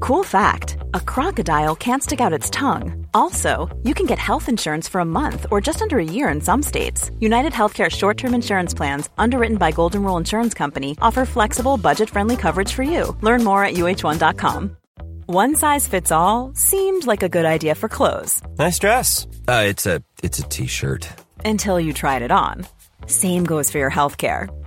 Cool fact a crocodile can't stick out its tongue. Also, you can get health insurance for a month or just under a year in some states. United Healthcare short term insurance plans, underwritten by Golden Rule Insurance Company, offer flexible, budget friendly coverage for you. Learn more at uh1.com. One size fits all seemed like a good idea for clothes Nice dress. Uh, it's a it's a t-shirt. until you tried it on. Same goes for your healthcare.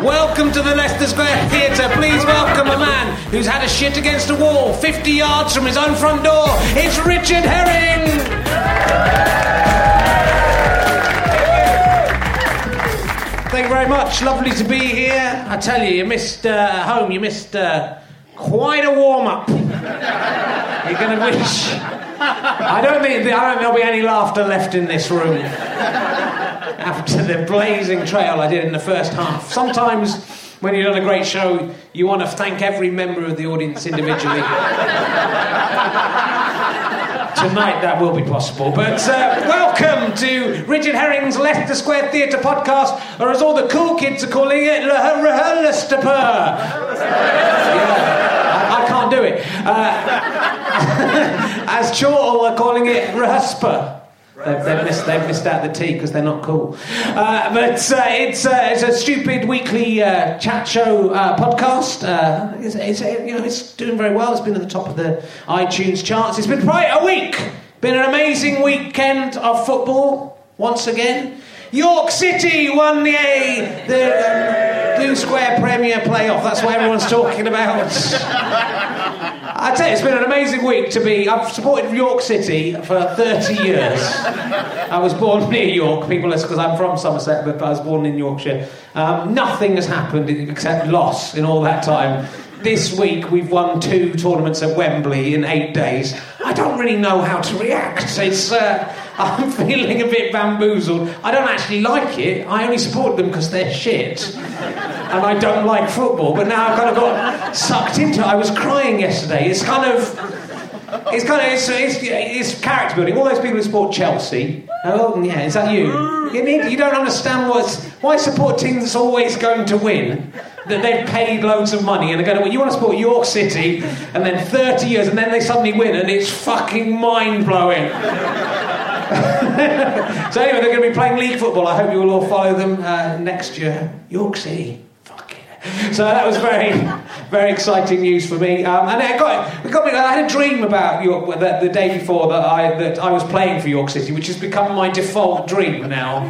Welcome to the Leicester Square Theatre. Please welcome a man who's had a shit against a wall 50 yards from his own front door. It's Richard Herring! Thank you very much. Lovely to be here. I tell you, you missed uh, home. You missed uh, quite a warm up. You're going to wish. I don't think I don't there'll be any laughter left in this room after the blazing trail I did in the first half. Sometimes when you've done a great show, you want to thank every member of the audience individually. Tonight that will be possible. But uh, welcome to Richard Herring's Leicester Square Theatre podcast, or as all the cool kids are calling it, Le- Leicester yeah, I, I can't do it. Uh, as Chortle are calling it, Rahuspa. They've, they've, missed, they've missed out the T because they're not cool. Uh, but uh, it's, uh, it's a stupid weekly uh, chat show uh, podcast. Uh, it's, it's, you know, it's doing very well. It's been at the top of the iTunes charts. It's been quite a week. Been an amazing weekend of football once again. York City won the the um, Blue Square Premier playoff. That's what everyone's talking about. I tell you, it's been an amazing week to be. I've supported York City for 30 years. I was born near York. People, ask because I'm from Somerset, but I was born in Yorkshire. Um, nothing has happened except loss in all that time. This week we've won two tournaments at Wembley in eight days. I don't really know how to react. It's. Uh, I'm feeling a bit bamboozled. I don't actually like it. I only support them because they're shit. And I don't like football. But now I've kind of got sucked into it. I was crying yesterday. It's kind of. It's kind of. It's, it's, it's character building. All those people who support Chelsea. Oh, yeah, is that you? You, need, you don't understand what's. Why support a team that's always going to win? That they've paid loads of money and they're going to win. You want to support York City and then 30 years and then they suddenly win and it's fucking mind blowing. so anyway, they're going to be playing league football. I hope you will all follow them uh, next year. York City. Fuck. So that was very, very exciting news for me. Um, and it got, it got me, I had a dream about York the, the, day before that I, that I was playing for York City, which has become my default dream now.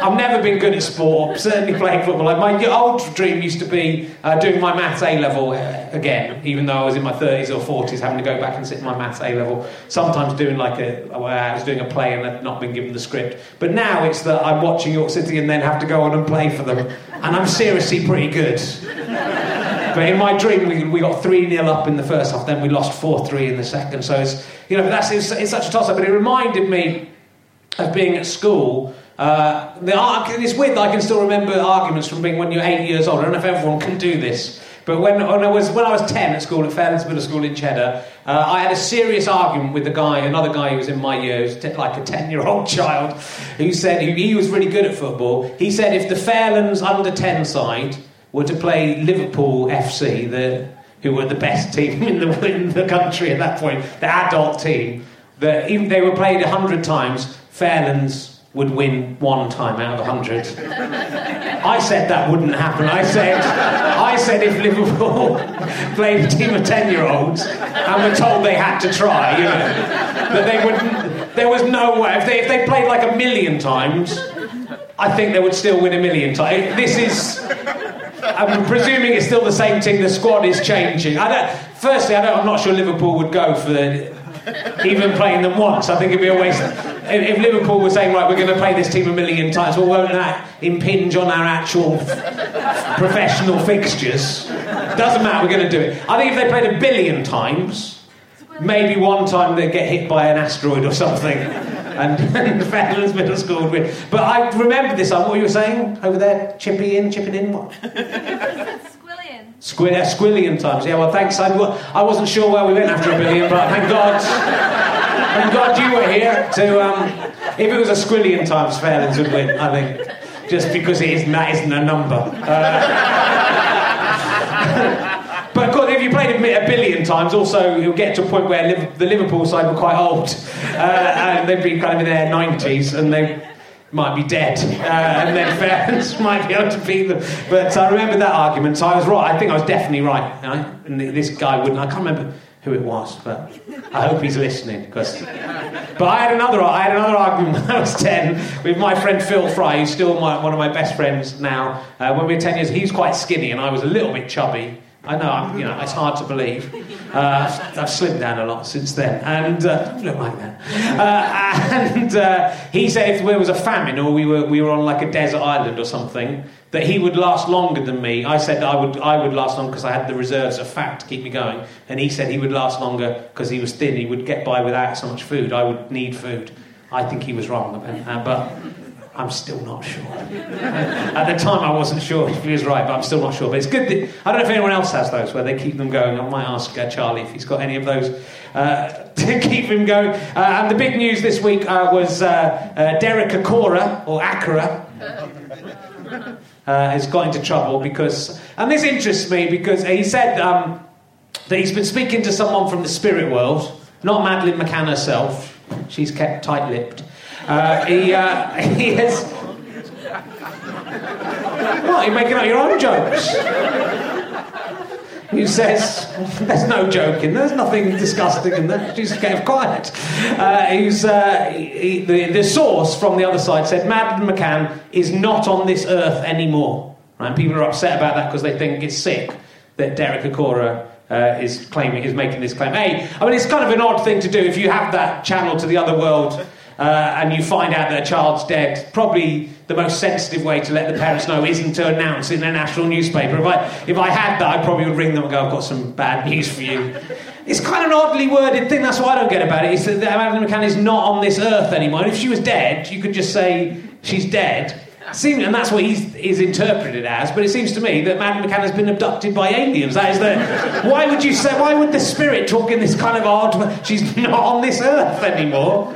I've never been good at sport, certainly playing football. Like my old dream used to be uh, doing my maths A level uh, again, even though I was in my 30s or 40s, having to go back and sit in my maths A level. Sometimes doing like a, I was doing a play and had not been given the script. But now it's that I'm watching York City and then have to go on and play for them. And I'm seriously pretty good. But in my dream, we, we got 3 0 up in the first half, then we lost 4 3 in the second. So it's, you know, that's, it's, it's such a toss up. But it reminded me of being at school. Uh, the, it's weird I can still remember arguments from being when you're eight years old. I don't know if everyone can do this. But when, when, I was, when I was 10 at school, at Fairlands Middle School in Cheddar, uh, I had a serious argument with the guy, another guy who was in my year, was like a 10 year old child, who said he, he was really good at football. He said if the Fairlands under 10 side were to play Liverpool FC, the, who were the best team in the, in the country at that point, the adult team, that even they were played 100 times, Fairlands would win one time out of a hundred. I said that wouldn't happen. I said, I said if Liverpool played a team of ten-year-olds and were told they had to try, you know, that they wouldn't. There was no way. If they, if they played like a million times, I think they would still win a million times. This is. I'm presuming it's still the same team. The squad is changing. I don't, firstly, I don't, I'm not sure Liverpool would go for the, even playing them once. I think it'd be a waste. If, if Liverpool were saying, right, we're going to play this team a million times, well, won't that impinge on our actual professional fixtures? Doesn't matter, we're going to do it. I think if they played a billion times, maybe one time they'd get hit by an asteroid or something. And, and Fairlands Middle School would win. But I remember this. What you were saying over there? Chipping in, chipping in, what? Squid, uh, squillion times. Yeah, well, thanks. I, I wasn't sure where we went after a billion, but thank God. thank God you were here to. Um, if it was a squillion times, Fairlands would win, I think. Just because it isn't, that isn't a number. Uh, but of course, if you played a, a billion times, also you'll get to a point where the Liverpool side were quite old. Uh, and they'd be kind of in their 90s, and they might be dead, uh, and then fans might be able to beat them. But I remember that argument, so I was right. I think I was definitely right. And this guy wouldn't. I can't remember who it was, but I hope he's listening. Because, but I had another. I had another argument when I was ten with my friend Phil Fry, who's still my, one of my best friends now. Uh, when we were ten years, he was quite skinny, and I was a little bit chubby. I know, I'm, you know, it's hard to believe. Uh, I've slimmed down a lot since then, and uh, don't look like that. Uh, and uh, he said if there was a famine or we were we were on like a desert island or something, that he would last longer than me. I said I would I would last longer because I had the reserves of fat to keep me going, and he said he would last longer because he was thin. He would get by without so much food. I would need food. I think he was wrong, uh, but I'm still not sure. At the time, I wasn't sure if he was right, but I'm still not sure. But it's good. That, I don't know if anyone else has those where they keep them going. I might ask uh, Charlie if he's got any of those uh, to keep him going. Uh, and the big news this week uh, was uh, uh, Derek Acorah, or Acura, has got into trouble because. And this interests me because he said um, that he's been speaking to someone from the spirit world, not Madeleine McCann herself. She's kept tight lipped. Uh, he, uh, he has. What? You're making up your own jokes? He says, There's no joking, there's nothing disgusting in there. Just kept quiet. Uh, he's, uh, he, the, the source from the other side said, Madeleine McCann is not on this earth anymore. Right? People are upset about that because they think it's sick that Derek Acorah uh, is claiming, is making this claim. Hey, I mean, it's kind of an odd thing to do if you have that channel to the other world uh, and you find out that a child's dead, probably the most sensitive way to let the parents know isn't to announce in a national newspaper. If I, if I had that, I probably would ring them and go, I've got some bad news for you. It's kind of an oddly worded thing, that's what I don't get about it. it. Is that Madeleine McCann is not on this earth anymore. If she was dead, you could just say she's dead. Seems, and that's what he's, interpreted as. But it seems to me that Madeleine McCann has been abducted by aliens. That is the. Why would you say? Why would the spirit talk in this kind of odd? She's not on this earth anymore.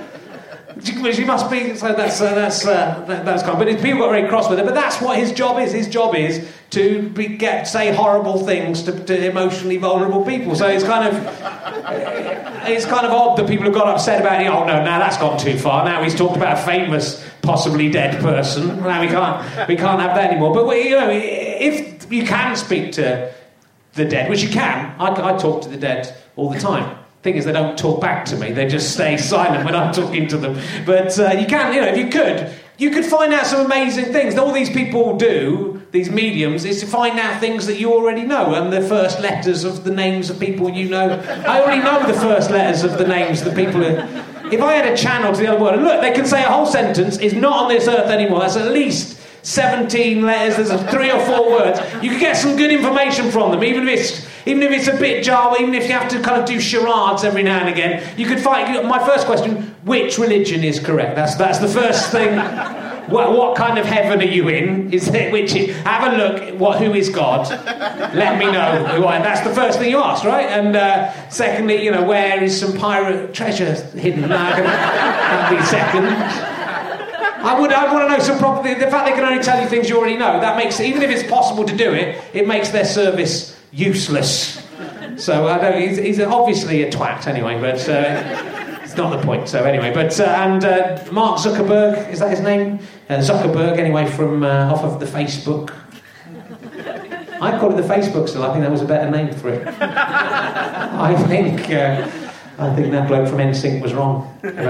She must be. So that's uh, that's uh, that, that's kind. But people got very cross with it. But that's what his job is. His job is to be, get say horrible things to, to, emotionally vulnerable people. So it's kind of it's kind of odd that people have got upset about it. Oh no, now that's gone too far. Now he's talked about a famous, possibly dead person. Now we can't we can't have that anymore. But we, you know, if you can speak to the dead, which you can. I, I talk to the dead all the time. Thing is, they don't talk back to me. They just stay silent when I'm talking to them. But uh, you can, you know, if you could, you could find out some amazing things. All these people do, these mediums, is to find out things that you already know and the first letters of the names of people you know. I already know the first letters of the names of the people. Who, if I had a channel to the other world, and look, they can say a whole sentence is not on this earth anymore. That's at least 17 letters, there's three or four words. You can get some good information from them, even if it's even if it's a bit jarble, even if you have to kind of do charades every now and again. You could find my first question: which religion is correct? That's that's the first thing. What, what kind of heaven are you in? Is it which? Have a look. What? Who is God? Let me know. Who I, that's the first thing you ask, right? And uh, secondly, you know, where is some pirate treasure hidden? That'd be second. I would, I want to know some property. The fact they can only tell you things you already know, that makes, even if it's possible to do it, it makes their service useless. So I don't, he's, he's obviously a twat anyway, but uh, it's not the point. So anyway, but uh, and uh, Mark Zuckerberg is that his name? Uh, Zuckerberg anyway from uh, off of the Facebook. I call it the Facebook still. I think that was a better name for it. I think uh, I think that bloke from NSYNC was wrong Totally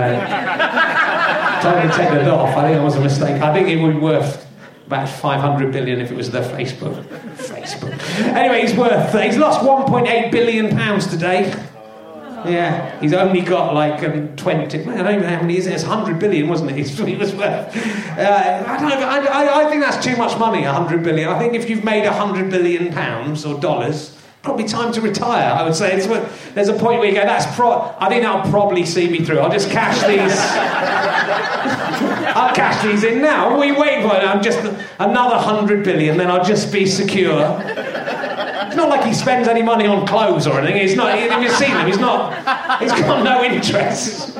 take that off. I think it was a mistake. I think it would be worth about 500 billion if it was the Facebook. Facebook. Anyway, he's worth. He's lost 1.8 billion pounds today. Yeah, he's only got like um, 20. I don't even know how many is it? It's 100 billion, wasn't it? He was worth. Uh, I, don't know, I, I, think that's too much money, 100 billion. I think if you've made 100 billion pounds or dollars, probably time to retire. I would say it's, there's a point where you go, that's pro. I think that'll probably see me through. I'll just cash these. I'll cash these in now. What are you waiting for? I'm just another hundred billion, then I'll just be secure. It's not like he spends any money on clothes or anything. He's not. Have you seen him? He's not. He's got no interest.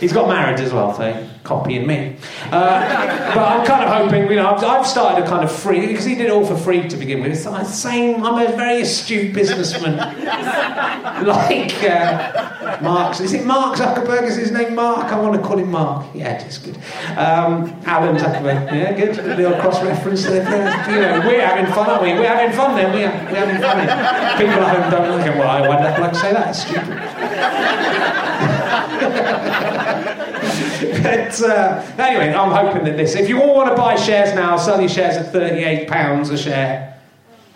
He's got married as well, so copying me. Uh, but I'm kind of hoping, you know, I've, started a kind of free, because he did it all for free to begin with. It's the same, I'm a very astute businessman. like uh, Mark, is it Mark Zuckerberg? Is his name Mark? I want to call him Mark. Yeah, it is good. Um, Alan Zuckerberg, yeah, good. Little cross reference there. You know, we're having fun, aren't we? We're having fun then, we're, we're having fun. People at home don't look at, well, I that bloke say that? It's stupid. But uh, anyway, I'm hoping that this. If you all want to buy shares now, sell your shares at £38 a share.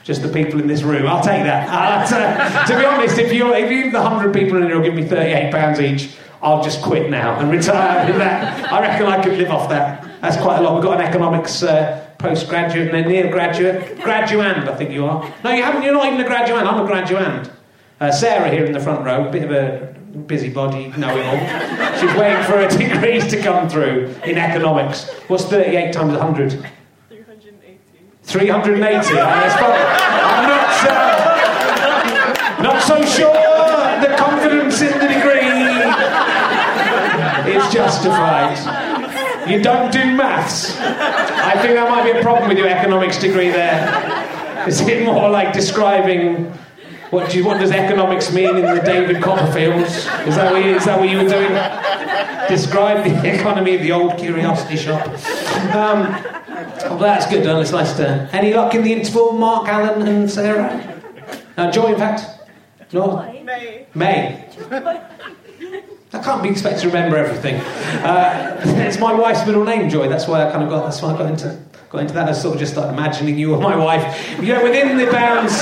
Just the people in this room. I'll take that. Uh, to, to, be honest, if you if you the hundred people in here will give me thirty-eight pounds each, I'll just quit now and retire with that. I reckon I could live off that. That's quite a lot. We've got an economics uh, postgraduate and a near graduate, graduand, I think you are. No, you haven't. You're not even a graduand. I'm a graduand. Uh, Sarah here in the front row, bit of a busybody know-it-all. She's waiting for her degrees to come through in economics. What's 38 times 100? 380. 380. I'm not, uh, not so sure the confidence in the degree is justified. You don't do maths. I think that might be a problem with your economics degree there. Is it more like describing what, do you, what does economics mean in the David Copperfields? Is that what you, is that what you were doing? Describe the economy of the old curiosity shop. Um, well, that's good, nice to. Any luck in the interval, Mark, Alan, and Sarah? Uh, Joy, in fact? No? May. May. I can't be expected to remember everything. Uh, it's my wife's middle name, Joy. That's why I kind of got. That's why I got into got into that. I sort of just started imagining you or my wife. You know, within the bounds,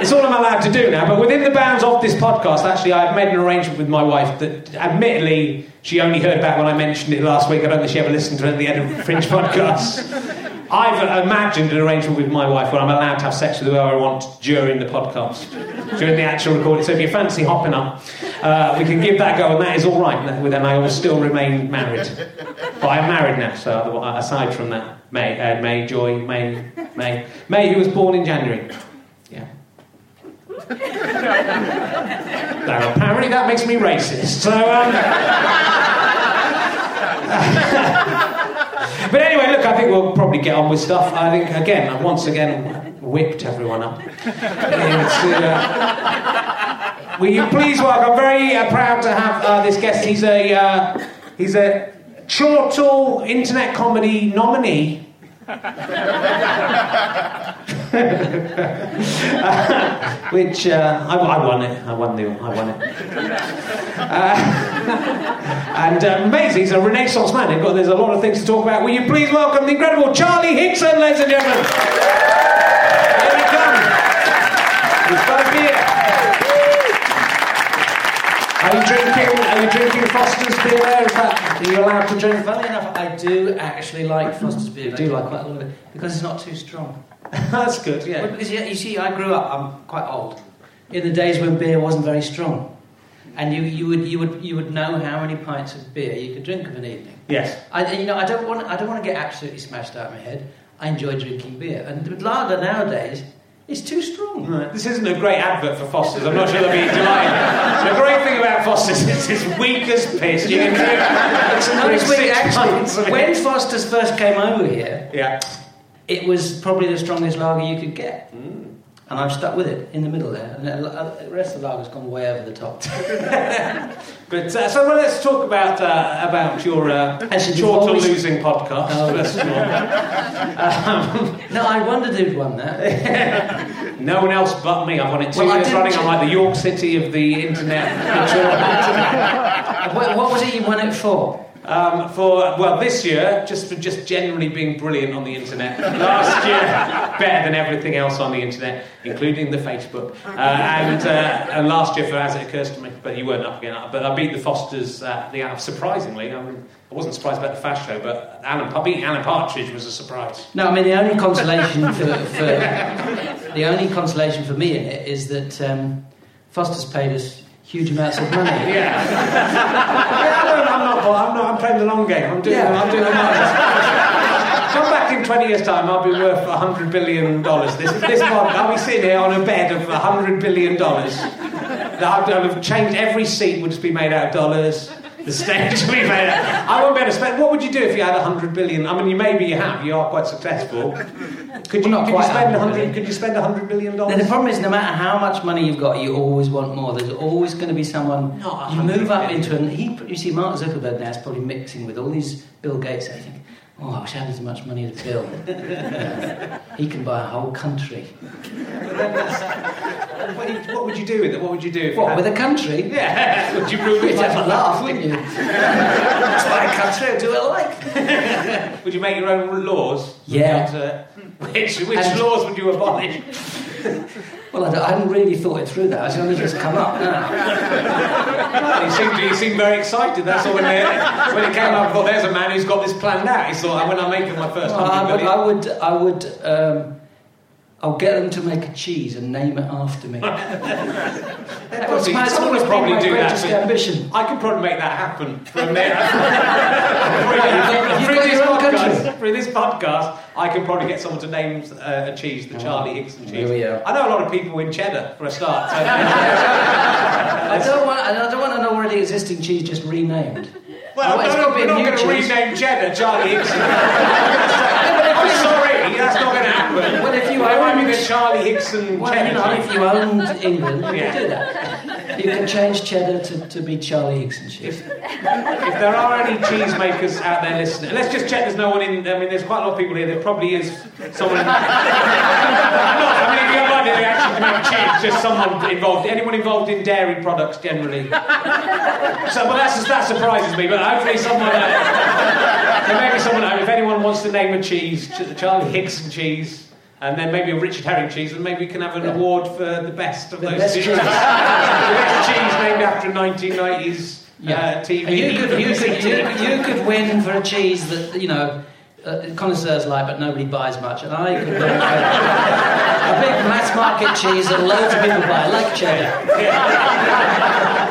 it's all I'm allowed to do now, but within the bounds of this podcast, actually, I've made an arrangement with my wife that, admittedly, she only heard about when I mentioned it last week. I don't think she ever listened to it at the end of Fringe podcast. I've imagined an arrangement with my wife where I'm allowed to have sex with whoever I want during the podcast, during the actual recording. So if you fancy hopping up, uh, we can give that go, and that is all right. With and I will still remain married. But I'm married now, so aside from that, May, uh, May, Joy, May, May, May, who was born in January. Yeah. now, apparently that makes me racist. So, um, but anyway, look, I think we'll probably get on with stuff. I think, again, once again, whipped everyone up. uh, will you please welcome? I'm very uh, proud to have uh, this guest. He's a uh, he's a Chortle Internet Comedy nominee. which uh, I, I won it. I won the. I won it. Uh, and uh, amazing, he's a Renaissance man. Got, there's a lot of things to talk about. Will you please welcome the incredible Charlie Higson, ladies and gentlemen? Here he comes. He's got. Are you drinking? Are you drinking Foster's beer? Is that, are you allowed to drink? Funny enough, I do actually like Foster's beer. I do like quite a lot of it because it's not too strong. That's good. Well, Yeah. because you see, I grew up. I'm quite old. In the days when beer wasn't very strong, and you, you would you would you would know how many pints of beer you could drink of an evening. Yes. I, you know, I don't want I don't want to get absolutely smashed out of my head. I enjoy drinking beer, and lager nowadays is too strong. Right. This isn't a great advert for Foster's. I'm not sure they'll be delighted. The great thing about Foster's is it's weak as piss. You can drink, It's another six actually. When Foster's first came over here, Yeah. it was probably the strongest lager you could get. Mm. And I've stuck with it in the middle there. And the rest of the lager's gone way over the top. But uh, so well, let's talk about uh, about your uh, Actually, short we- losing podcast. Oh. All. no, I wondered who'd won that. No one else but me. I've won it two Well, years running. I'm like the York City of the internet. what, what was it you won it for? Um, for well, this year, just for just generally being brilliant on the internet. Last year, better than everything else on the internet, including the Facebook. Uh, and uh, and last year for as it occurs to me, but you weren't up again. But I beat the Fosters. Uh, the surprisingly, I, mean, I wasn't surprised about the Fast Show, but Alan beating Alan Partridge was a surprise. No, I mean the only consolation for, for the only consolation for me in it is that um, Foster's paid us huge amounts of money. Yeah. yeah I don't- I'm not. I'm not. I'm playing the long game. I'm doing. Yeah. I'm doing the Come back in 20 years' time, I'll be worth $100 billion. This, this month, I'll be sitting here on a bed of $100 billion. I'll have changed every seat, would just be made out of dollars. The stage will be made. I won't be able to spend. What would you do if you had 100 billion? I mean, you maybe you have, you are quite successful. Could you, Well, not could you spend 100 100 billion. Could you spend $100 billion? The problem is, no matter how much money you've got, you always want more. There's always going to be someone. Not you move up hundred into an. He, you see, Mark Zuckerberg now is probably mixing with all these Bill Gates. I think, oh, I wish I had as much money as Bill. Yeah. He can buy a whole country. What, do you- what would you do with it? What would you do What with a country? Yeah. Would you move it You'd have a laugh, wouldn't you? That's my country. I do what I like. Would you make your own laws? Yeah. Uh, which which And- laws would you abolish? Well, I, I hadn't really thought it through. That I it's only just come up now. Well, you seem you seem very excited. That's all when, they, when it came up. I thought, there's a man who's got this planned out. He thought, when I'm making my first Well, I would. I would. I would um, I'll get them to make a cheese and name it after me. That Probably- my, someone would probably do that, ambition. I could probably make that happen from there. Through, this podcast, through this podcast, I could probably get someone to name uh, a cheese, the Charlie Higson cheese. I know a lot of people in cheddar for a start. So I don't want. I don't want an already existing cheese just renamed. Well, Oh, no, be we're not going to rename cheddar Charlie Higson. I'm sorry, that's not going to happen. Well, if you We're having owned- a Charlie Higson Well, you know, if you owned England, you Yeah. could do that. You can change cheddar to, to be Charlie Higson cheese. If there are any cheesemakers out there listening, let's just check there's no one in. I mean, there's quite a lot of people here. There probably is someone. no, I mean, it'd be unlikely they actually make cheese. Just someone involved. Anyone involved in dairy products generally. So, well, that's, that surprises me. But hopefully, someone. Uh, there may be someone. If anyone wants to name a cheese, Ch- Charlie Higson cheese. And then maybe a Richard Herring cheese, and maybe we can have an award for the best of The those best cheeses. cheese. the best cheese named after a 1990s uh, TV. And you could, you, could, you, you could win for a cheese that, you know, uh, connoisseurs like, but nobody buys much. And I could win for a big mass market cheese that loads of people buy, like cheddar.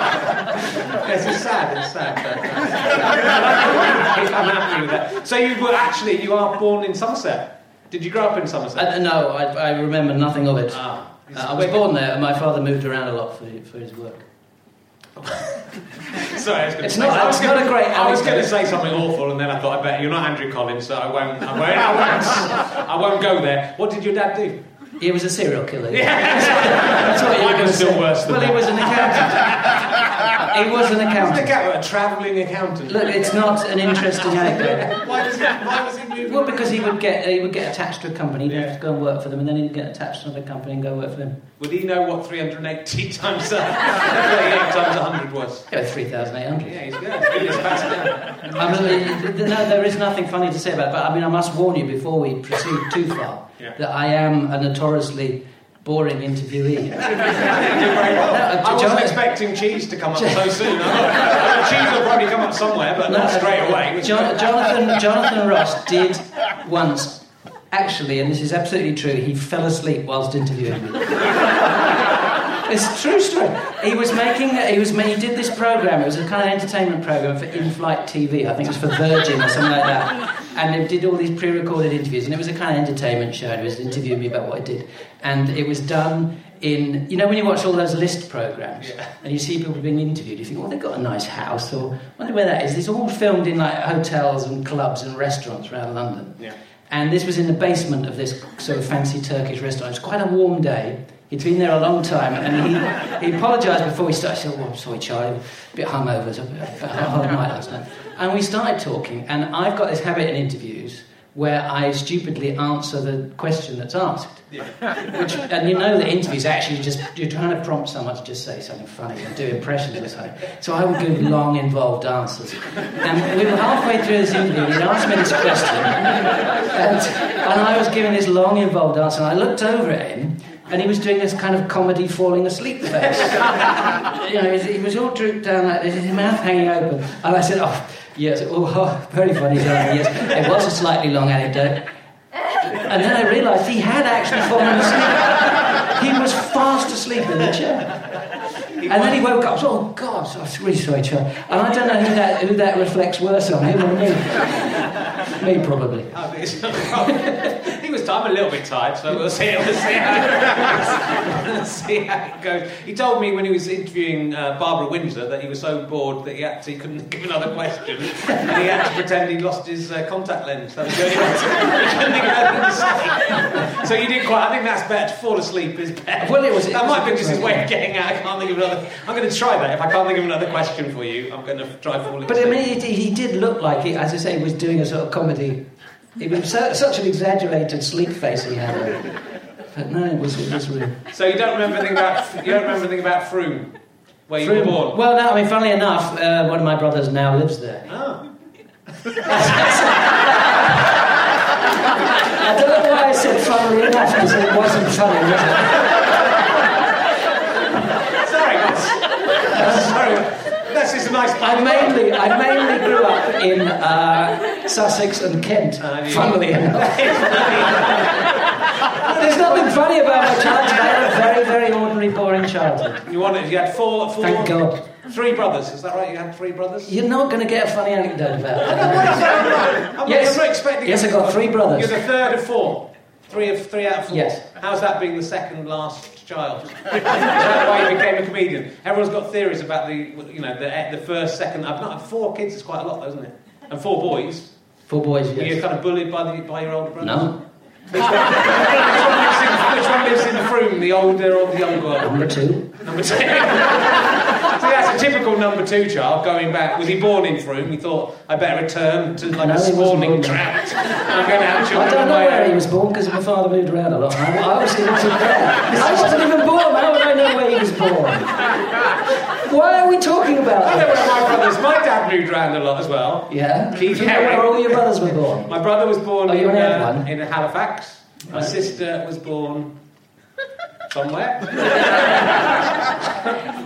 Yes, it's sad. It's sad. I'm happy with that. So you were actually you are born in Somerset. Did you grow up in Somerset? Uh, no, I, I remember nothing of it. Ah. Uh, I was born there, and my father moved around a lot for, for his work. Sorry, I was going to It's say. not- I was it's gonna, not a great I was going to say something awful, and then I thought I bet you're not Andrew Collins, so I won't. I won't. I won't, I won't go there. What did your dad do? He was a serial killer. Yeah. That's what were Mine was still say. worse than Well, that. he was an accountant. He was an An accountant. accountant, a travelling accountant. Look, it's not an interesting anecdote. Why was he? Why was he moving? Well, because he would get he would get attached to a company, he'd Yeah. have to go and work for them, and then he'd get attached to another company and go work for them. Would he know what 380 times uh, 38 times 100 was? Yeah, three thousand eight hundred. Yeah, he's good. He's passed down. I mean, no, there is nothing funny to say about it, but I mean, I must warn you before we proceed too far Yeah. that I am a notoriously boring interviewee. You did very well. No, I wasn't John- expecting cheese to come up so soon. I thought, cheese will probably come up somewhere, but not straight away. Jon- Jonathan, Jonathan Ross did once, actually, and this is absolutely true, he fell asleep whilst interviewing me. It's a true story. He was making, he was, he did this program. It was a kind of entertainment program for in-flight TV. I think it was for Virgin or something like that. And they did all these pre-recorded interviews, and it was a kind of entertainment show. And he was interviewing me about what I did, and it was done in, you know, when you watch all those list programs, yeah. and you see people being interviewed, you think, well, they've got a nice house, or wonder where that is. It's all filmed in like hotels and clubs and restaurants around London. Yeah. And this was in the basement of this sort of fancy Turkish restaurant. It was quite a warm day. He'd been there a long time, and he, he apologised before we started. He said, "Oh, I'm sorry, Charlie, a bit hungover, it was a bit- a hard night last night." And we started talking, and I've got this habit in interviews where I stupidly answer the question that's asked. Which, and you know that interviews actually just you're trying to prompt someone to just say something funny and do impressions or something. So I would give long, involved answers. And we were halfway through this interview, and he'd asked me this question, and, and I was giving this long, involved answer, and I looked over at him. And he was doing this kind of comedy falling asleep face. you know, he was all drooped down like this, his mouth hanging open. And I said, Oh, yes, oh, oh very funny, Charlie, yes. It was a slightly long anecdote. And then I realised he had actually fallen asleep. He was fast asleep in the chair. And then he woke up. Oh God! I'm really sorry, Charlie. And I don't know who that who that reflects worse on him or me. Me probably. Oh, it's- he was I'm a little bit tired, so we'll see. We'll see how, we'll see how it goes. He told me when he was interviewing uh, Barbara Windsor that he was so bored that he actually couldn't give another question, and he had to pretend he lost his uh, contact lens. That was the only way to- he couldn't think of anything to say. So you did quite. I think that's better. To fall asleep is better. Well, it was- it that was might be just his way. of getting out. I can't think of another. I'm going to try that. If I can't think of another question for you, I'm going to try falling But I mean, he, he did look like he, as I say, was doing a sort of comedy. It was so, such an exaggerated sleep face he had. But no, it was it was real. So you don't remember anything about you don't remember anything about Frome, where you were born. Well, no, I mean, funnily enough, uh, one of my brothers now lives there. Oh. I don't know why I said funnily enough because it wasn't funny, was it? Sorry, guys. Sorry. This is a nice. I mainly, I mainly grew up in uh, Sussex and Kent. Ah, you- funnily enough, there's nothing funny about my childhood. I had a very, very ordinary, boring childhood. You wanted. You had four. four Thank God. Three brothers. Is that right? You had three brothers. You're not going to get a funny anecdote about that. I'm, Yes. Not expecting. Yes, I got three brothers. You're the third of four. Three of three out of four. Yes. How's that being the second last child? Is that why you became a comedian? Everyone's got theories about the, you know, the, the first, second. I've not four kids is quite a lot, though, isn't it? And four boys. Four boys, You're yes. kind of bullied by the by your older brother? No, Which one, which one lives in the room, the older or the younger one? number two. Number two. That's a typical number two child going back. Was he born in Frome? He thought, I better return to like No, a spawning born I'm going to have children I don't know where he was born because my father moved around a lot. I I obviously wasn't there. I wasn't even born. How would I know where he was born? Why are we talking about I know where my brothers. My dad moved around a lot as well. Yeah? Keith Do you know where all your brothers were born? My brother was born Oh, in, uh, in Halifax. My sister was born somewhere.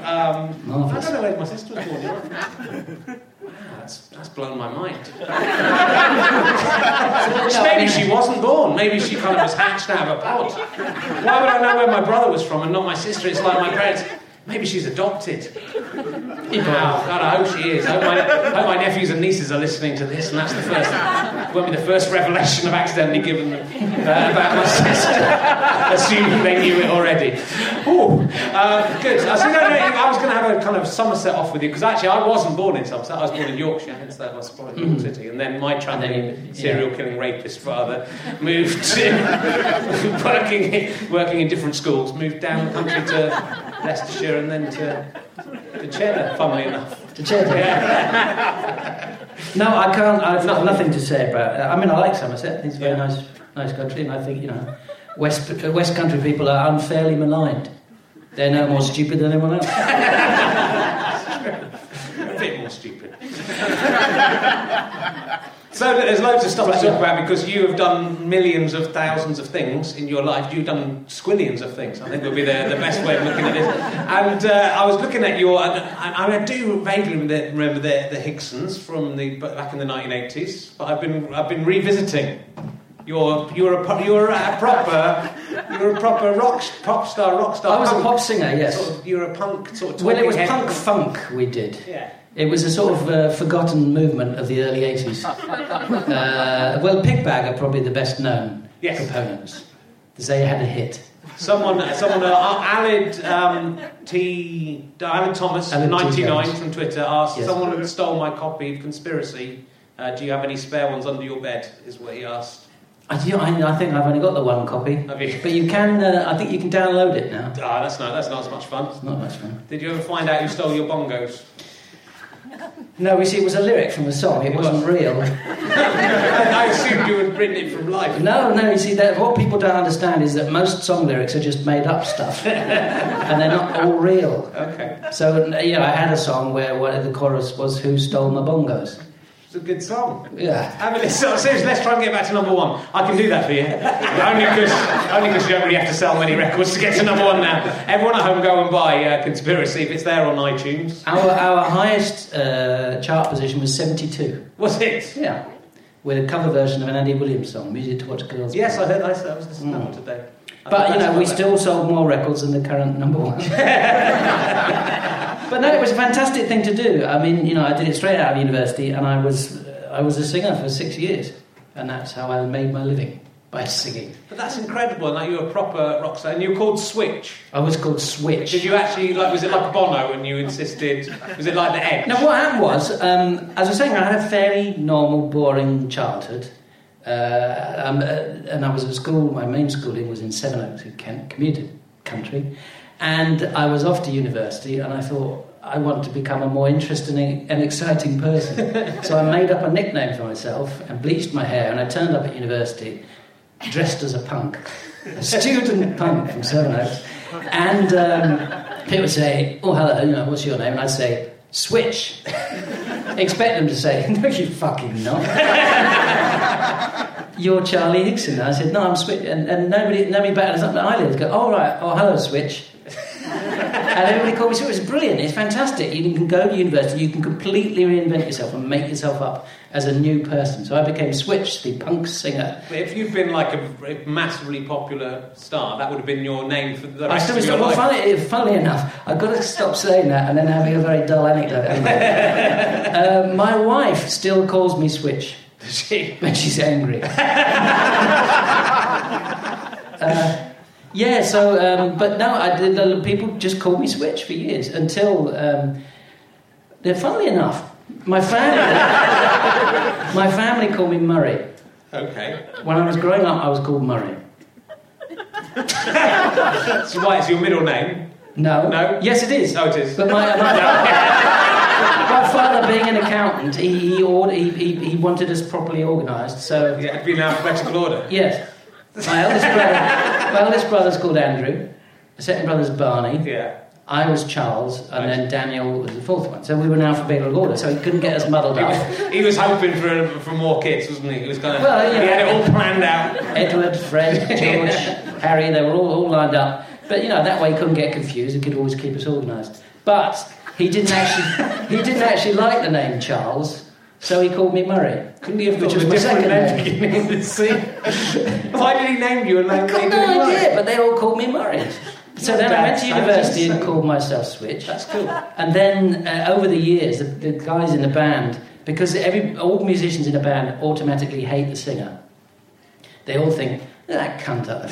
um, I don't know where my sister was born. Wow, that's, that's blown my mind. Maybe she wasn't born. Maybe she kind of was hatched out of a pod. Why would I know where my brother was from and not my sister? It's like my parents. Maybe she's adopted. Oh, God, I hope she is. I hope, my, I hope my nephews and nieces are listening to this, and that's the first. Won't be the first revelation I've accidentally given them uh, about my sister, assuming they knew it already. Ooh, uh, good. I, see, no, no, I was going to have a kind of Somerset off with you because actually I wasn't born in Somerset. I was born in Yorkshire, hence that was born in York City, and then my travelling yeah. serial killing rapist father moved to working working in different schools, moved down the country to Leicestershire and then to The cheddar, funnily enough. The cheddar. no, I can't. I've got nothing to say about. it. I mean, I like Somerset. It's a very Yeah. nice, nice country, and I think you know, West uh, West Country people are unfairly maligned. They're no more stupid than anyone else. A bit more stupid. So there's loads of stuff to talk about because you have done millions of thousands of things in your life. You've done squillions of things. I think would be the, the best way of looking at this. And uh, I was looking at your, and, and I do vaguely remember, the, the Higsons from the back in the 1980s, but I've been I've been revisiting. You're you're a you're a proper you're a proper rock pop star rock star. I was a pop singer, yes. Sort of, you're a punk sort of. Well, it was head. punk funk we did. Yeah. It was a sort of uh, forgotten movement of the early 80s. Uh, well, Pigbag are probably the best known Yes. components. They had a hit. Someone, someone, uh, Alid um, T. Alid Thomas, Alid ninety nine Jones. from Twitter, asked Yes. someone stole my copy of Conspiracy. Uh, do you have any spare ones under your bed? Is what he asked. I, do- I, I think I've only got the one copy. Have you? But you can, uh, I think you can download it now. Ah, that's not that's not as much fun. It's not much fun. Did you ever find out who stole your bongos? No, we see, it was a lyric from a song. It wasn't real. I assumed you had written it from life. No, no. You see, that what people don't understand is that most song lyrics are just made up stuff, and they're not all real. Okay, So, you know, I had a song where, where the chorus was "Who stole my bongos?" It's a good song. Yeah. I mean, so, seriously, let's try and get back to number one. I can do that for you. only because only you don't really have to sell many records to get to number one now. Everyone at home go and buy uh, Conspiracy if it's there on iTunes. Our our highest uh, chart position was seventy-two. Was it? Yeah. With a cover version of an Andy Williams song, "Music to Watch Girls." Yes, Play. I heard. I, I was listening to that today. I But you know, we still sold more records than the current number one. but no, it was a fantastic thing to do. I mean, you know, I did it straight out of university, and I was I was a singer for six years, and that's how I made my living by singing. But that's incredible. Now you're a proper rock star, and you're called Switch. I was called Switch. Did you actually like? Was it like Bono, and you insisted? Was it like the Edge? Now, what happened was, um, as I was saying, I had a fairly normal, boring childhood. Uh, um, uh, and I was at school, my main schooling was in Sevenoaks in Kent, commuter country. And I was off to university, and I thought, I want to become a more interesting and exciting person. so I made up a nickname for myself and bleached my hair, and I turned up at university dressed as a punk, a student punk from Sevenoaks. And um, people would say, Oh, hello, you know, what's your name? And I'd say, Switch. Expect them to say, No, you fucking not. You're Charlie Higson. I said, No, I'm Switch. And, and nobody, nobody batted us up the eyelids. Go, Oh, right. Oh, hello, Switch. And everybody called me Switch. It's brilliant. It's fantastic. You can go to university, you can completely reinvent yourself and make yourself up as a new person. So I became Switch, the punk singer. If you'd been like a, massively popular star, that would have been your name for the I rest still of your well, life. funny, funnily enough, I've got to stop saying that and then having a very dull anecdote. uh, my wife still calls me Switch She- when she's angry. uh, yeah, so, um, but no, I did, people just called me Switch for years until, um, then funnily enough, my family, my family called me Murray. okay. When I was growing up, I was called Murray. So why it's your middle name? No. No? Yes, it is. Oh, it is. But my, my, my father, being an accountant, he, he, ord- he, he, he wanted us properly organised. So, Yeah, it'd be in alphabetical order. yes. My eldest brother, my eldest brother's called Andrew. The second brother's Barney. Yeah. I was Charles, and Right. then Daniel was the fourth one. So we were in alphabetical order. So he couldn't get us muddled up. he was hoping for for more kids, wasn't he? He was kind of. Well, you he had it all planned out. Edward, Fred, George, Harry, they were all, all lined up. But you know, that way he couldn't get confused, he could always keep us organised. But he didn't actually he didn't actually like the name Charles, so he called me Murray. Couldn't he have thought of a my different second name name. beginning of the scene? Why did he name you a name got no idea, but they all called me Murray. So then I went to university and called myself Switch. That's cool. And then uh, over the years, the, the guys in the band, because every all musicians in a band automatically hate the singer. They all think that cunt up the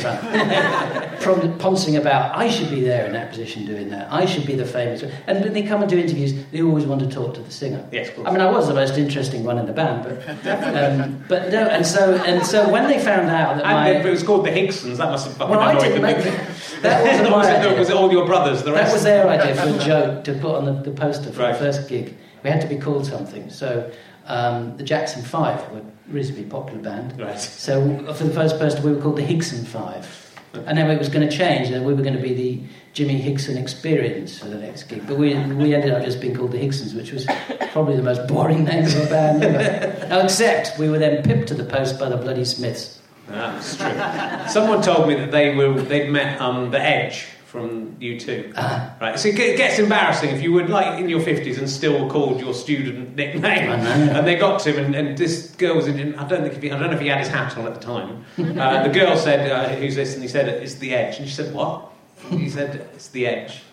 front, poncing about. I should be there in that position doing that. I should be the famous. And when they come and do interviews, they always want to talk to the singer. Yes, of course. I mean, I was the most interesting one in the band, but um, but no. And so and so when they found out that And my it was called the Higsons, that must have fucking well, I annoyed didn't them. it? That wasn't was, my idea. was it all your brothers? The rest? That was their idea for a joke to put on the, the poster for Right. the first gig. We had to be called something. So um, the Jackson Five were a reasonably popular band. Right. So for the first poster, we were called the Higson Five. And then it was going to change, and we were going to be the Jimmy Higson Experience for the next gig. But we, we ended up just being called the Higsons, which was probably the most boring name of a band ever. Except we were then pipped to the post by the Bloody Smiths. Ah, That's true. Someone told me that they were they'd met um, the Edge from U2. Ah. Right, so it gets embarrassing if you were like in your fifties and still called your student nickname. And they got to him, and, and this girl was in. I don't think if he, I don't know if he had his hat on at the time. Uh, the girl said, uh, "Who's this?" And he said, "It's the Edge." And she said, "What?" And he said, "It's the Edge."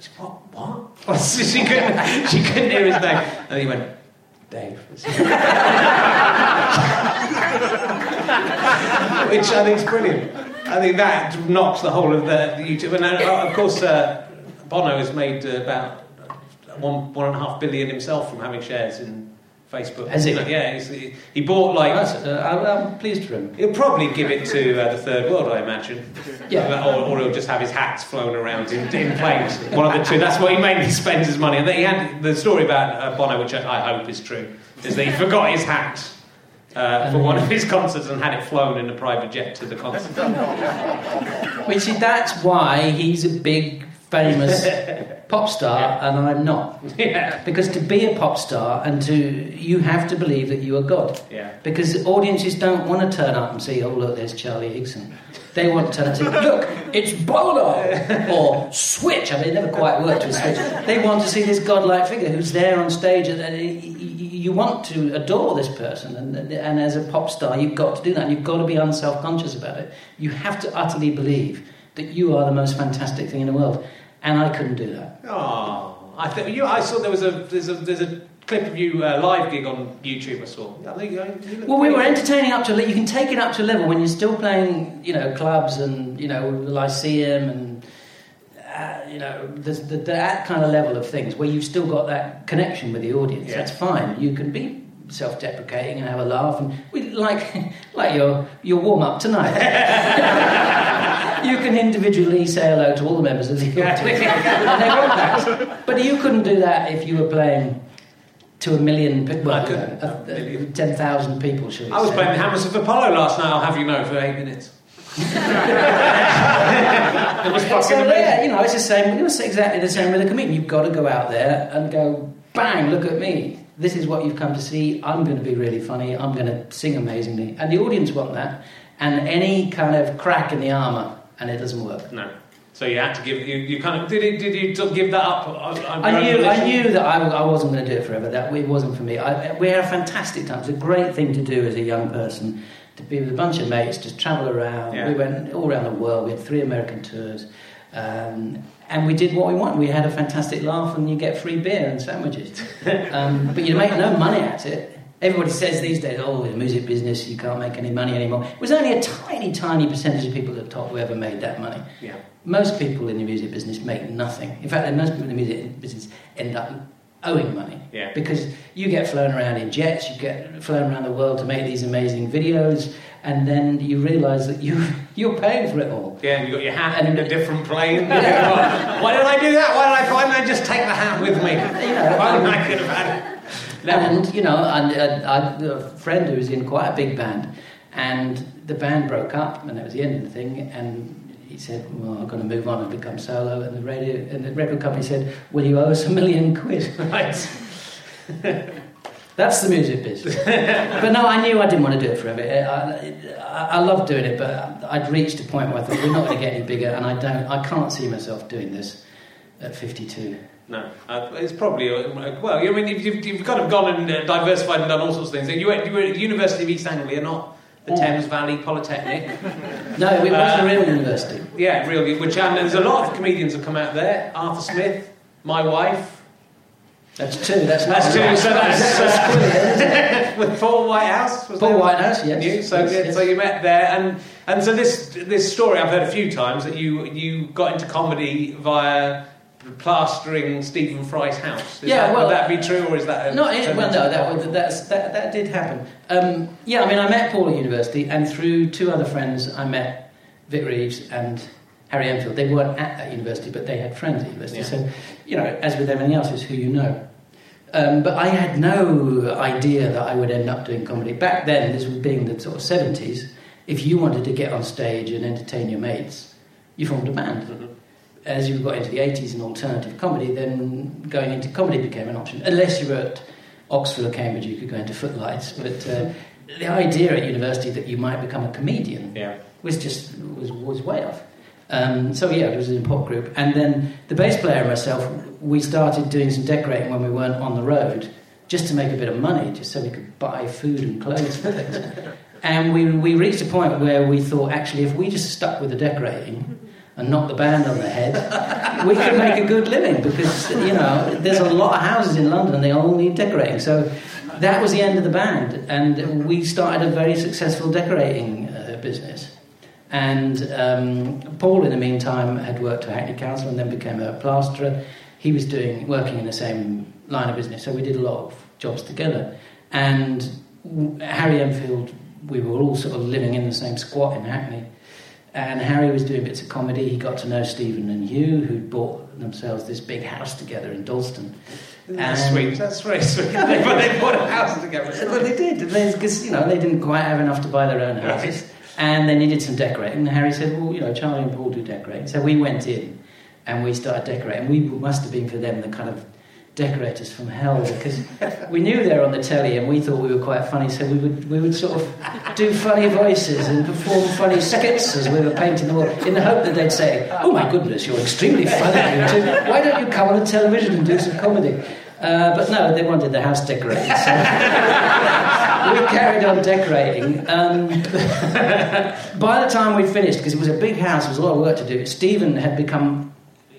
She said, what? What? she couldn't. She couldn't hear his name, and he went, "Dave." which I think is brilliant. I think that knocks the whole of the, the YouTube. And uh, of course, uh, Bono has made uh, about one one and a half billion himself from having shares in Facebook. Has he? Yeah, he's, he, he bought like. Uh, I- I'm pleased for him. He'll probably give it to uh, the third world, I imagine. Yeah. Or, or he'll just have his hats flown around in, in planes. One of the two. That's what he mainly spends his money. And he had the story about uh, Bono, which I, I hope is true, is that he forgot his hat. Uh, for one of his concerts and had it flown in a private jet to the concert. Well, see, that's why he's a big, famous pop star, and I'm not. yeah. Because to be a pop star and to you have to believe that you are God. Yeah. Because audiences don't want to turn up and see, oh look, there's Charlie Higson. They want to turn up and say, look, it's Bono or Switch. I mean, it never quite worked with Switch. They want to see this godlike figure who's there on stage, and, and y- y- you want to adore this person. And, and as a pop star, you've got to do that. You've got to be unself-conscious about it. You have to utterly believe that you are the most fantastic thing in the world. And I couldn't do that. Oh, I think you. I saw there was a there's a there's a clip of you uh, live gig on YouTube. I saw. I think you, you Well, we were entertaining up to you can take it up to a level when you're still playing, you know, clubs and you know the Lyceum and uh, you know the, the, that kind of level of things where you've still got that connection with the audience. Yeah. That's fine. You can be self-deprecating and have a laugh and we like like your your warm up tonight. you can individually say hello to all the members of the audience, and they want that. But you couldn't do that if you were playing. To a million, well, I uh, uh, ten thousand people. We I was say. playing the Hammersmith Apollo last night. I'll have you know for eight minutes. It was fucking So amazing. yeah, you know, it's the same. It's exactly the same with a comedian. You've got to go out there and go, bang! Look at me. This is what you've come to see. I'm going to be really funny. I'm going to sing amazingly, and the audience want that. And any kind of crack in the armour, and it doesn't work. No. So you had to give you, you kind of did you, did you give that up? on- on I knew, I knew that I, I wasn't going to do it forever. That it wasn't for me. I, we had a fantastic time. It's a great thing to do as a young person, to be with a bunch of mates, to travel around. Yeah. We went all around the world. We had three American tours, um, and we did what we wanted. We had a fantastic laugh, and you get free beer and sandwiches. um, but you make no money at it. Everybody says these days, "Oh, the music business, you can't make any money anymore." It was only a tiny, tiny percentage of people at the top who ever made that money. Yeah. Most people in the music business make nothing. In fact, most people in the music business end up owing money. Yeah. Because you get flown around in jets, you get flown around the world to make these amazing videos, and then you realise that you, you're paying for it all. Yeah, and you got your hat And- in a different plane. Why did I do that? Why did I? Why didn't I just take the hat with me? know, Why didn't um, I could have had it? And, you know, and, and I had a friend who was in quite a big band, and the band broke up, and that was the end of the thing, and he said, well, I'm going to move on and become solo, and the radio, and the record company said, will you owe us a million quid? Right. That's the music business. but no, I knew I didn't want to do it forever. I, I, I love doing it, but I'd reached a point where I thought we're not going to get any bigger, and I don't, I can't see myself doing this at 52. No, uh, it's probably uh, well. I mean, you've, you've, kind of gone and uh, diversified and done all sorts of things. You were, you were at the University of East Anglia, not the. Thames Valley Polytechnic. No, it was a real university. yeah, really. Which and there's a lot of comedians have come out there. Arthur Smith, my wife, That's two. That's That's two, so that's, that's with Paul Whitehouse. Was Paul? Whitehouse, yes. You, so, Yes, yeah, yes. so you met there, and and so this this story I've heard a few times that you you got into comedy via plastering Stephen Fry's house. Is Yeah, that, well, would that be true, or is that a No, it, well, no, that, was, that's, that, that did happen. Um, yeah, I mean, I met Paul at university, and through two other friends, I met Vic Reeves and Harry Enfield. They weren't at that university, but they had friends at university. So, you know, as with everything else, it's who you know. Um, but I had no idea that I would end up doing comedy. Back then, this was being the sort of 70s, if you wanted to get on stage and entertain your mates, you formed a band. As you got into the 80s and alternative comedy, then going into comedy became an option. Unless you were at Oxford or Cambridge, you could go into footlights. But uh, the idea at university that you might become a comedian Yeah. was just was, was way off. Um, so yeah, it was an pop group, and then the bass player and myself, we started doing some decorating when we weren't on the road, just to make a bit of money, just so we could buy food and clothes for things. and we we reached a point where we thought, actually, if we just stuck with the decorating and knocked the band on the head, we could make a good living because you know there's a lot of houses in London, they all need decorating. So that was the end of the band, and we started a very successful decorating uh, business. And um, Paul, in the meantime, had worked for Hackney Council and then became a plasterer. He was doing working in the same line of business, so we did a lot of jobs together. And Harry Enfield, we were all sort of living in the same squat in Hackney. And Harry was doing bits of comedy. He got to know Stephen and Hugh, who'd bought themselves this big house together in Dalston. That's And- sweet. That's very sweet. they, but they bought a house together. well, they did because you know they didn't quite have enough to buy their own houses, and they needed some decorating. And Harry said, "Well, you know, Charlie and Paul do decorating." So we went in and we started decorating. We must have been for them the kind of decorators from hell because we knew they were on the telly and we thought we were quite funny. So we would we would sort of do funny voices and perform funny skits as we were painting the wall in the hope that they'd say, "Oh my goodness, you're extremely funny. Why don't you come on the television and do some comedy?" Uh, but no, they wanted the house decorated. So we carried on decorating. Um, by the time we finished, because it was a big house, there was a lot of work to do, Stephen had become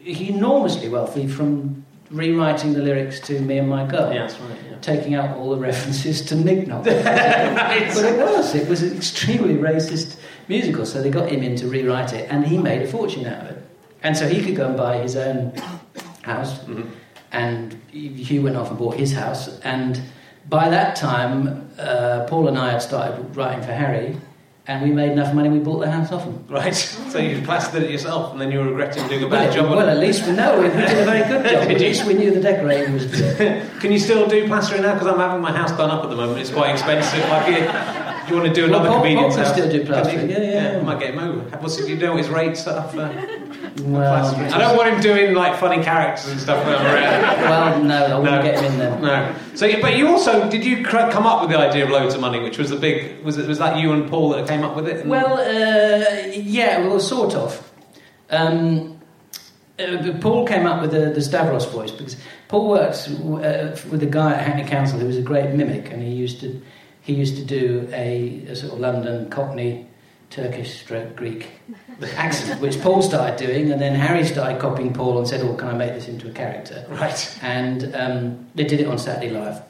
enormously wealthy from rewriting the lyrics to Me and My Girl. Yeah, that's right, yeah. Taking out all the references to Nick Knock. But it was. It was an extremely racist musical, so they got him in to rewrite it, and he made a fortune out of it. And so he could go and buy his own house, and Hugh went off and bought his house. And by that time, uh, Paul and I had started writing for Harry, and we made enough money, we bought the house off him. Right. So you plastered it yourself, and then you were regretting doing a Well, bad job. well, at least we know we did a very good job. Did at you? least we knew the decorating was good. Can you still do plastering now? Because I'm having my house done up at the moment. It's quite expensive. Like, do you want to do Well, another Paul- comedian's Paul can house? still do plastering. Yeah, yeah, yeah. I might get him over. What's you know his rates are for Well. I don't want him doing like funny characters and stuff. When I'm around. well, no, I wouldn't No. get him in there. No. So, but you also did you cr- come up with the idea of loads of money, which was the big was it was that you and Paul that came up with it? Well, uh, yeah, well, sort of. Um, uh, Paul came up with the, the Stavros voice because Paul works uh, with a guy at Hackney Council who was a great mimic, and he used to he used to do a, a sort of London Cockney Turkish stroke Greek accent, which Paul started doing, and then Harry started copying Paul and said, "Oh, can I make this into a character?" right. And um, they did it on Saturday Live,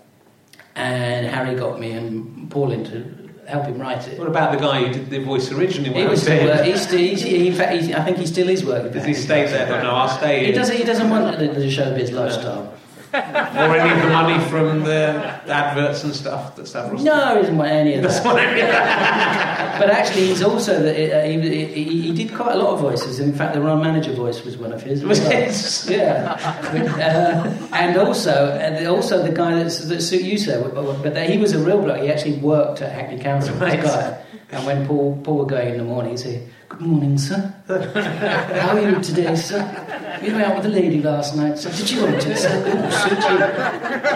and Harry got me and Paul in to help him write it. What about the guy who did the voice originally? When He I was still, uh, he's he's, he, in fact, I think he still is working. Does he stay there? No, I'll stay. He in. doesn't. He doesn't want the, the showbiz lifestyle. or any of the money from the adverts and stuff that Stavros. No, he doesn't want any of that. what I mean. But actually, he's also the, uh, he, he, he did quite a lot of voices. In fact, the Ron Manager voice was one of his. Was it? Yeah, uh, and also, and also the guy that's, that suit you said, but, but he was a real bloke. He actually worked at Hackney Council. Right. Guy, and when Paul Paul would go in the morning, he'd say, "Good morning, sir. How are you today, sir? You were out with a lady last night, sir. Did you want to, sir? Ooh, suit you."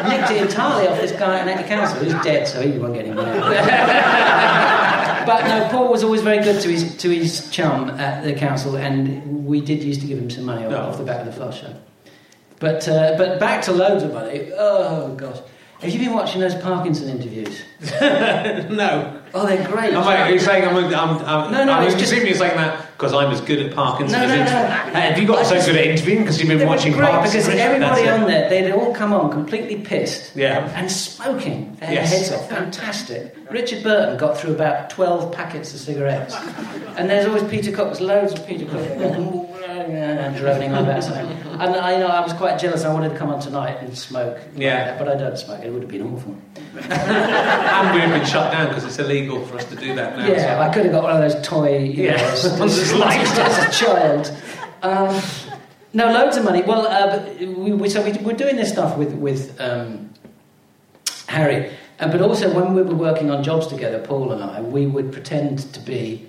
Nicked it entirely off this guy at the Council. He was dead, so he won't get him. But no, Paul was always very good to his to his chum at the council, and we did used to give him some money off, No. off the back of the flash show. But uh, but back to loads of money. Oh gosh, have you been watching those Parkinson interviews? no. Oh, they're great. Am I, are you saying I'm, I'm, I'm, No, no, I'm it's just- you're saying that because I'm as good at Parkinson's No, as no, no. interviewing. Have you got I so just- good at interviewing because you've been watching great Parkinson's? because everybody on there, they'd all come on completely pissed. Yeah. And smoking their Yes. heads off. Fantastic. Richard Burton got through about 12 packets of cigarettes. And there's always Peter Cox, loads of Peter Cox. and droning on about something. And I, you know, I was quite jealous. I wanted to come on tonight and smoke. like Yeah. that, but I don't smoke. It would have been awful. and we've been shut down because it's illegal for us to do that now. Yeah, I could have got one of those toy, you Yeah, know, as, that as a child. Um, no, loads of money. Well, uh, we, we, so we, we're doing this stuff with with um, Harry, uh, but also when we were working on jobs together, Paul and I, we would pretend to be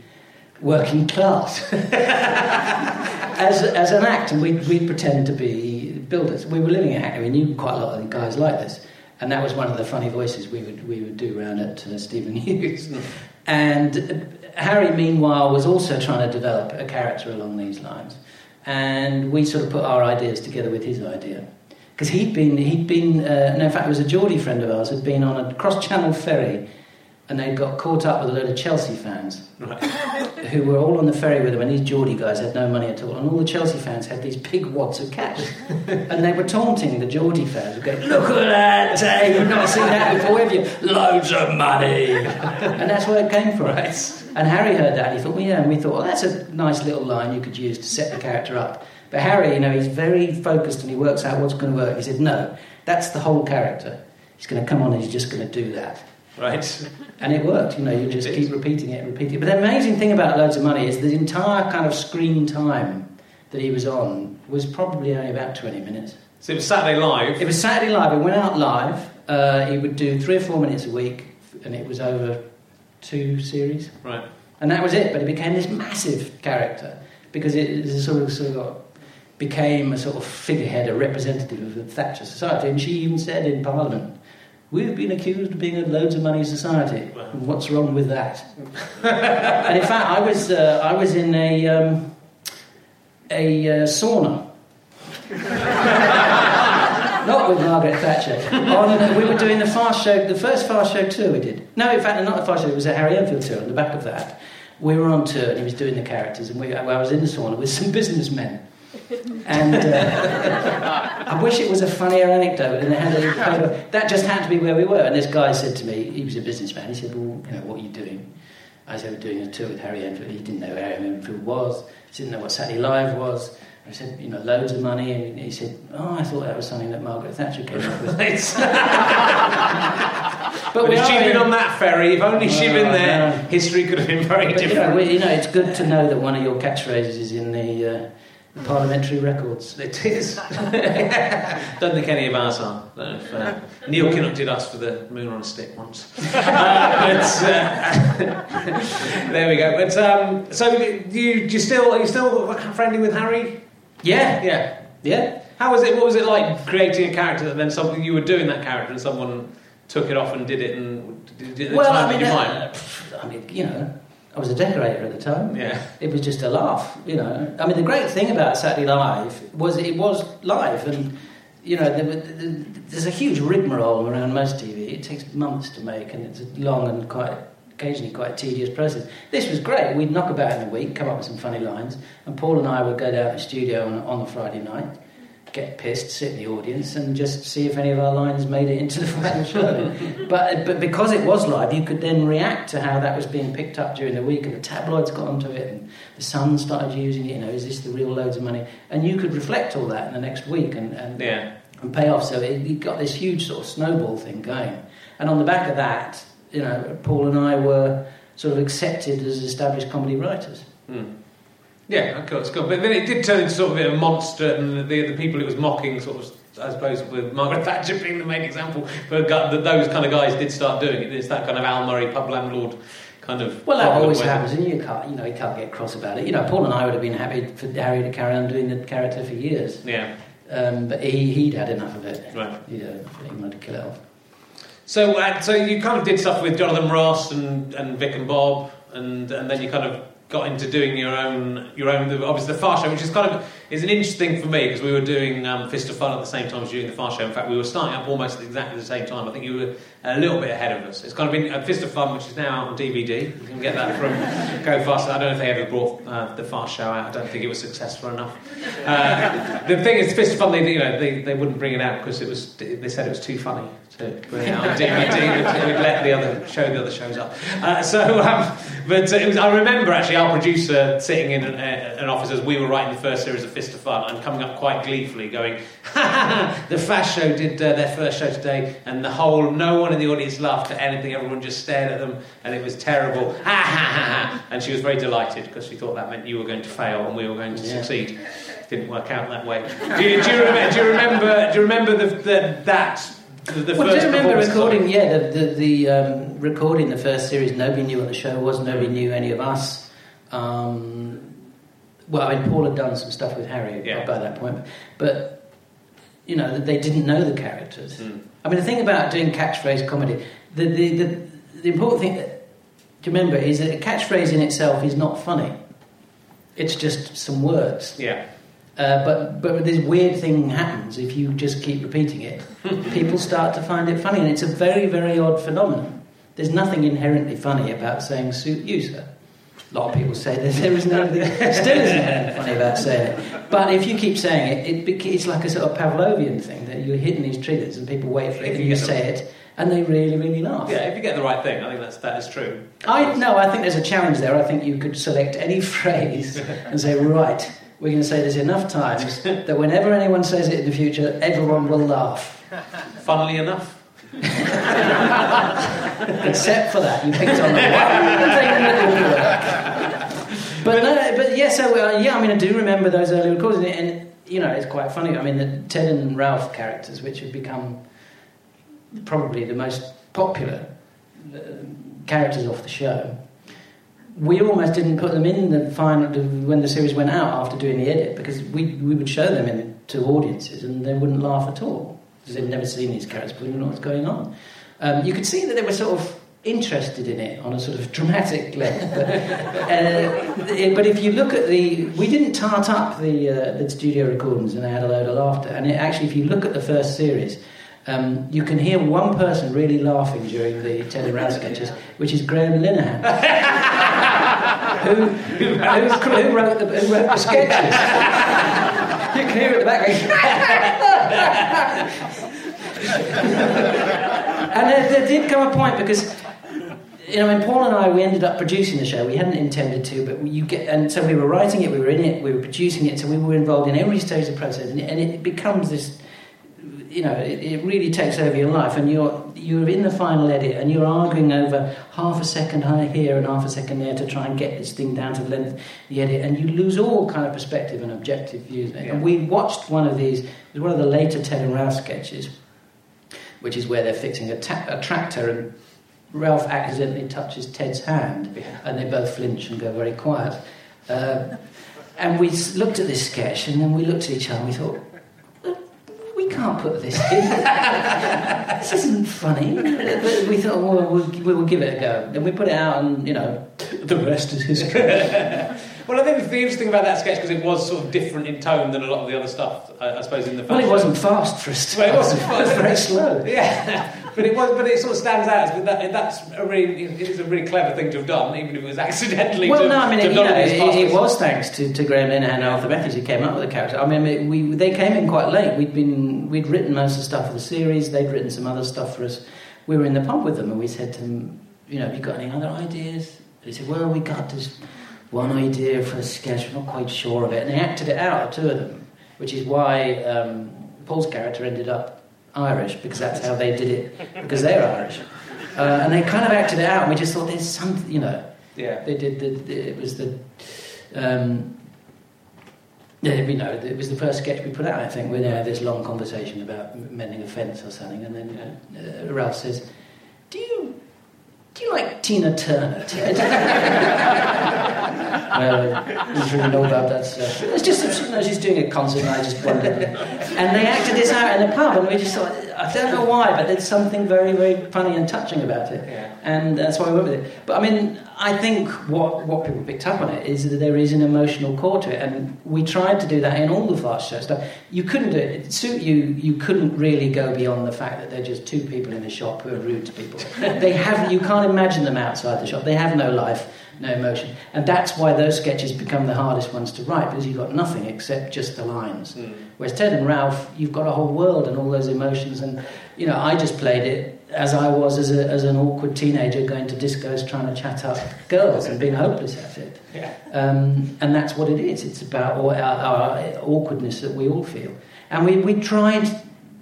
working class as as an act, and we'd, we'd pretend to be builders. We were living in Hackney. We knew quite a lot of guys like this. And that was one of the funny voices we would, we would do around at uh, Stephen Hughes. And uh, Harry, meanwhile, was also trying to develop a character along these lines. And we sort of put our ideas together with his idea. Because he'd been, he'd been uh, no, in fact, it was a Geordie friend of ours, had been on a cross channel ferry and they got caught up with a load of Chelsea fans who were all on the ferry with them, and these Geordie guys had no money at all, and all the Chelsea fans had these big wads of cash, and they were taunting the Geordie fans, going, "Look at that, Dave! You've not seen that before, have you? Loads of money!" and that's where it came from. And Harry heard that, and he thought, "Well, yeah," and we thought, "Well, that's a nice little line you could use to set the character up." But Harry, you know, he's very focused and he works out what's going to work. He said, "No, that's the whole character. He's going to come on and he's just going to do that." Right. And it worked, you know, you just keep repeating it and repeating it. But the amazing thing about Loads of Money is the entire kind of screen time that he was on was probably only about 20 minutes. So it was Saturday Live. It was Saturday Live, it went out live. Uh, he would do three or four minutes a week, and it was over two series. Right. And that was it, but it became this massive character because it, it sort of, sort of got, became a sort of figurehead, a representative of the Thatcher society. And she even said in Parliament, We've been accused of being a loads of money society. What's wrong with that? and in fact, I was, uh, I was in a, um, a uh, sauna. Not with Margaret Thatcher. On, we were doing the fast show, the first fast show tour we did. No, in fact, not the fast show. It was a Harry Enfield tour. On the back of that, we were on tour, and he was doing the characters, and we, I was in the sauna with some businessmen. And uh, I wish it was a funnier anecdote, and it had a, that just happened to be where we were. And this guy said to me, he was a businessman. He said, "Well, you know, what are you doing?" I said, "We're doing a tour with Harry Enfield." He didn't know who Harry Enfield was. He didn't know what Saturday Live was. I said, "You know, loads of money," and he said, "Oh, I thought that was something that Margaret Thatcher came up with." But if she'd been on that ferry, if only she'd been there, no. history could have been very But, you know, different. we, you know, it's good to know that one of your catchphrases is in the, uh, the parliamentary records. It is. Don't think any of ours are. Don't if, uh, Neil Kinnock did us for the moon on a stick once. Uh, but, uh, there we go. But um, so you, you still are you still friendly with Harry? Yeah, Yeah. yeah. How was it? What was it like creating a character and then something you were doing that character and someone took it off and did it and did it at the Well, time I mean, did you uh, mind? I mean, you know, I was a decorator at the time. Yeah. It was just a laugh, you know. I mean, the great thing about Saturday Live was it was live, and you know, there, were- there's a huge rigmarole around most TV. It takes months to make, and it's a long and quite occasionally quite tedious process. This was great. We'd knock about in a week, come up with some funny lines, and Paul and I would go down to the studio on, on a Friday night. Get pissed, sit in the audience, and just see if any of our lines made it into the final show. but but because it was live, you could then react to how that was being picked up during the week, and the tabloids got onto it, and the Sun started using it. You know, is this the real loads of money? And you could reflect all that in the next week and and, Yeah. and pay off. So it, it got this huge sort of snowball thing going. And on the back of that, you know, Paul and I were sort of accepted as established comedy writers. Hmm. Yeah, of course, cool. But then it did turn into sort of a bit of a monster, and the, the people it was mocking, sort of, I suppose, with Margaret Thatcher being the main example, but those kind of guys did start doing it. It's that kind of Al Murray pub landlord kind of. Well, that always happens, and you can't, you know, you can't get cross about it. You know, Paul and I would have been happy for Harry to carry on doing the character for years, Yeah, um, but he, he'd had enough of it. right. Enough of it. He wanted to kill it off. So, uh, so you kind of did stuff with Jonathan Ross and, and Vic and Bob, and and then you kind of got into doing your own your own obviously the Fast Show, which is kind of is an interesting for me because we were doing um, Fist of Fun at the same time as doing the Fast Show. In fact, we were starting up almost at exactly the same time. I think you were a little bit ahead of us. It's kind of been uh, Fist of Fun, which is now out on DVD. You can get that from Go Fast. I don't know if they ever brought uh, the fast Show out. I don't think it was successful enough. Uh, the thing is, Fist of Fun, they you know they, they wouldn't bring it out because it was they said it was too funny to bring it out on DVD. We'd, let the other show the other shows up. Uh, so, um, but it was, I remember actually our producer sitting in an, uh, an office as we were writing the first series of Fist of Fun and coming up quite gleefully, going, "Ha ha ha! The Fast Show did uh, their first show today, and the whole no one in the audience laughed at anything. Everyone just stared at them, and it was terrible. Ha ha ha ha! And she was very delighted because she thought that meant you were going to fail and we were going to Yeah. succeed. Didn't work out that way. Do you, do you, remember, do you remember? Do you remember the, the, that? The, Well, do remember of it? recording, yeah, the, the, the um, recording the first series. Nobody knew what the show was. Nobody knew any of us. Um, well, I mean, Paul had done some stuff with Harry Yeah. by that point, but you know, they didn't know the characters. Mm. I mean, the thing about doing catchphrase comedy, the the, the, the important thing to remember is that a catchphrase in itself is not funny. It's just some words. Yeah. Uh, but but this weird thing happens if you just keep repeating it. People start to find it funny, and it's a very very odd phenomenon. There's nothing inherently funny about saying "suit you, sir." A lot of people say that there isn't anything, still isn't anything funny about saying it. But if you keep saying it, it it's like a sort of Pavlovian thing that you're hitting these triggers, and people wait for it, If and you you say it, and they really really laugh. Yeah, if you get the right thing, I think that's that is true. I no, I think there's a challenge there. I think you could select any phrase and say, right, we're going to say this enough times that whenever anyone says it in the future, everyone will laugh. Funnily enough, Except for that, you picked on the one thing. But no, but yeah, so uh, yeah, I mean, I do remember those early recordings, and, and you know, it's quite funny. I mean, the Ted and Ralph characters, which have become probably the most popular uh, characters off the show. We almost didn't put them in the final when the series went out after doing the edit because we, we would show them in, to audiences and they wouldn't laugh at all because they'd never seen these characters, but they didn't know what's going on. Um, you could see that they were sort of interested in it on a sort of dramatic level. But, uh, but if you look at the, we didn't tart up the uh, the studio recordings and they had a load of laughter. And it, actually, if you look at the first series. Um, you can hear one person really laughing during the Ted and Ralph sketches, which is Graham Linehan, who, who, who, wrote the, who wrote the sketches. You can hear it in the and there, there did come a point because you know, when Paul and I we ended up producing the show. We hadn't intended to, but you get and so we were writing it, we were in it, we were producing it, so we were involved in every stage of the process, and it, and it becomes this. You know, it, it really takes over your life, and you're you're in the final edit, and you're arguing over half a second here and half a second there to try and get this thing down to the length of the edit, and you lose all kind of perspective and objective views. Yeah. And we watched one of these. One of the later Ted and Ralph sketches, which is where they're fixing a, ta- a tractor and Ralph accidentally touches Ted's hand, and they both flinch and go very quiet. Uh, and we looked at this sketch, and then we looked at each other and we thought, "Uh, we can't put this in. this isn't funny. But we thought, well, we'll, we'll give it a go. And we put it out, and, you know, the rest is history. well, I think the interesting about that sketch because it was sort of different in tone than a lot of the other stuff. I, I suppose in the well, it wasn't fast for. Well, it wasn't fast. It was very slow. Yeah, but it was. But it sort of stands out as that. That's a really. It is a really clever thing to have done, even if it was accidentally. Well, to, no, I mean, it, you know, it it, fast it as- was thanks to, to Graham Linehan and Arthur Matthews who came up with the character. I mean, we they came in quite late. We'd been we'd written most of the stuff for the series. They'd written some other stuff for us. We were in the pub with them, and we said to them, you know, have you got any other ideas? They said, well, we got this one idea for a sketch. We're not quite sure of it, and they acted it out, the two of them, which is why um, Paul's character ended up Irish because that's how they did it because they're Irish. Uh, and they kind of acted it out, and we just thought there's something, you know. Yeah. They did. The, the, it was the. Um, yeah, you know, it was the first sketch we put out. I think we had this long conversation about mending a fence or something, and then uh, Ralph says, "Do you do you like Tina Turner, Ted?" well, I didn't really know about that stuff. It's just you know, she's doing a concert, and I just wondered. And they acted this out in the pub, and we just thought, I don't know why, but there's something very, very funny and touching about it Yeah. and that's why we went with it. But I mean, I think what what people picked up on it is that there is an emotional core to it, and we tried to do that in all the fast show stuff. You couldn't do it. it suit you. You couldn't really go beyond the fact that they're just two people in a shop who are rude to people. they have. You can't imagine them outside the shop. They have no life, no emotion, and that's why those sketches become the hardest ones to write because you've got nothing except just the lines. Whereas Ted and Ralph, you've got a whole world and all those emotions, and you know, I just played it as I was as, a, as an awkward teenager going to discos trying to chat up girls and being hopeless at it. Yeah. Um, and that's what it is. It's about our, our awkwardness that we all feel. And we, we tried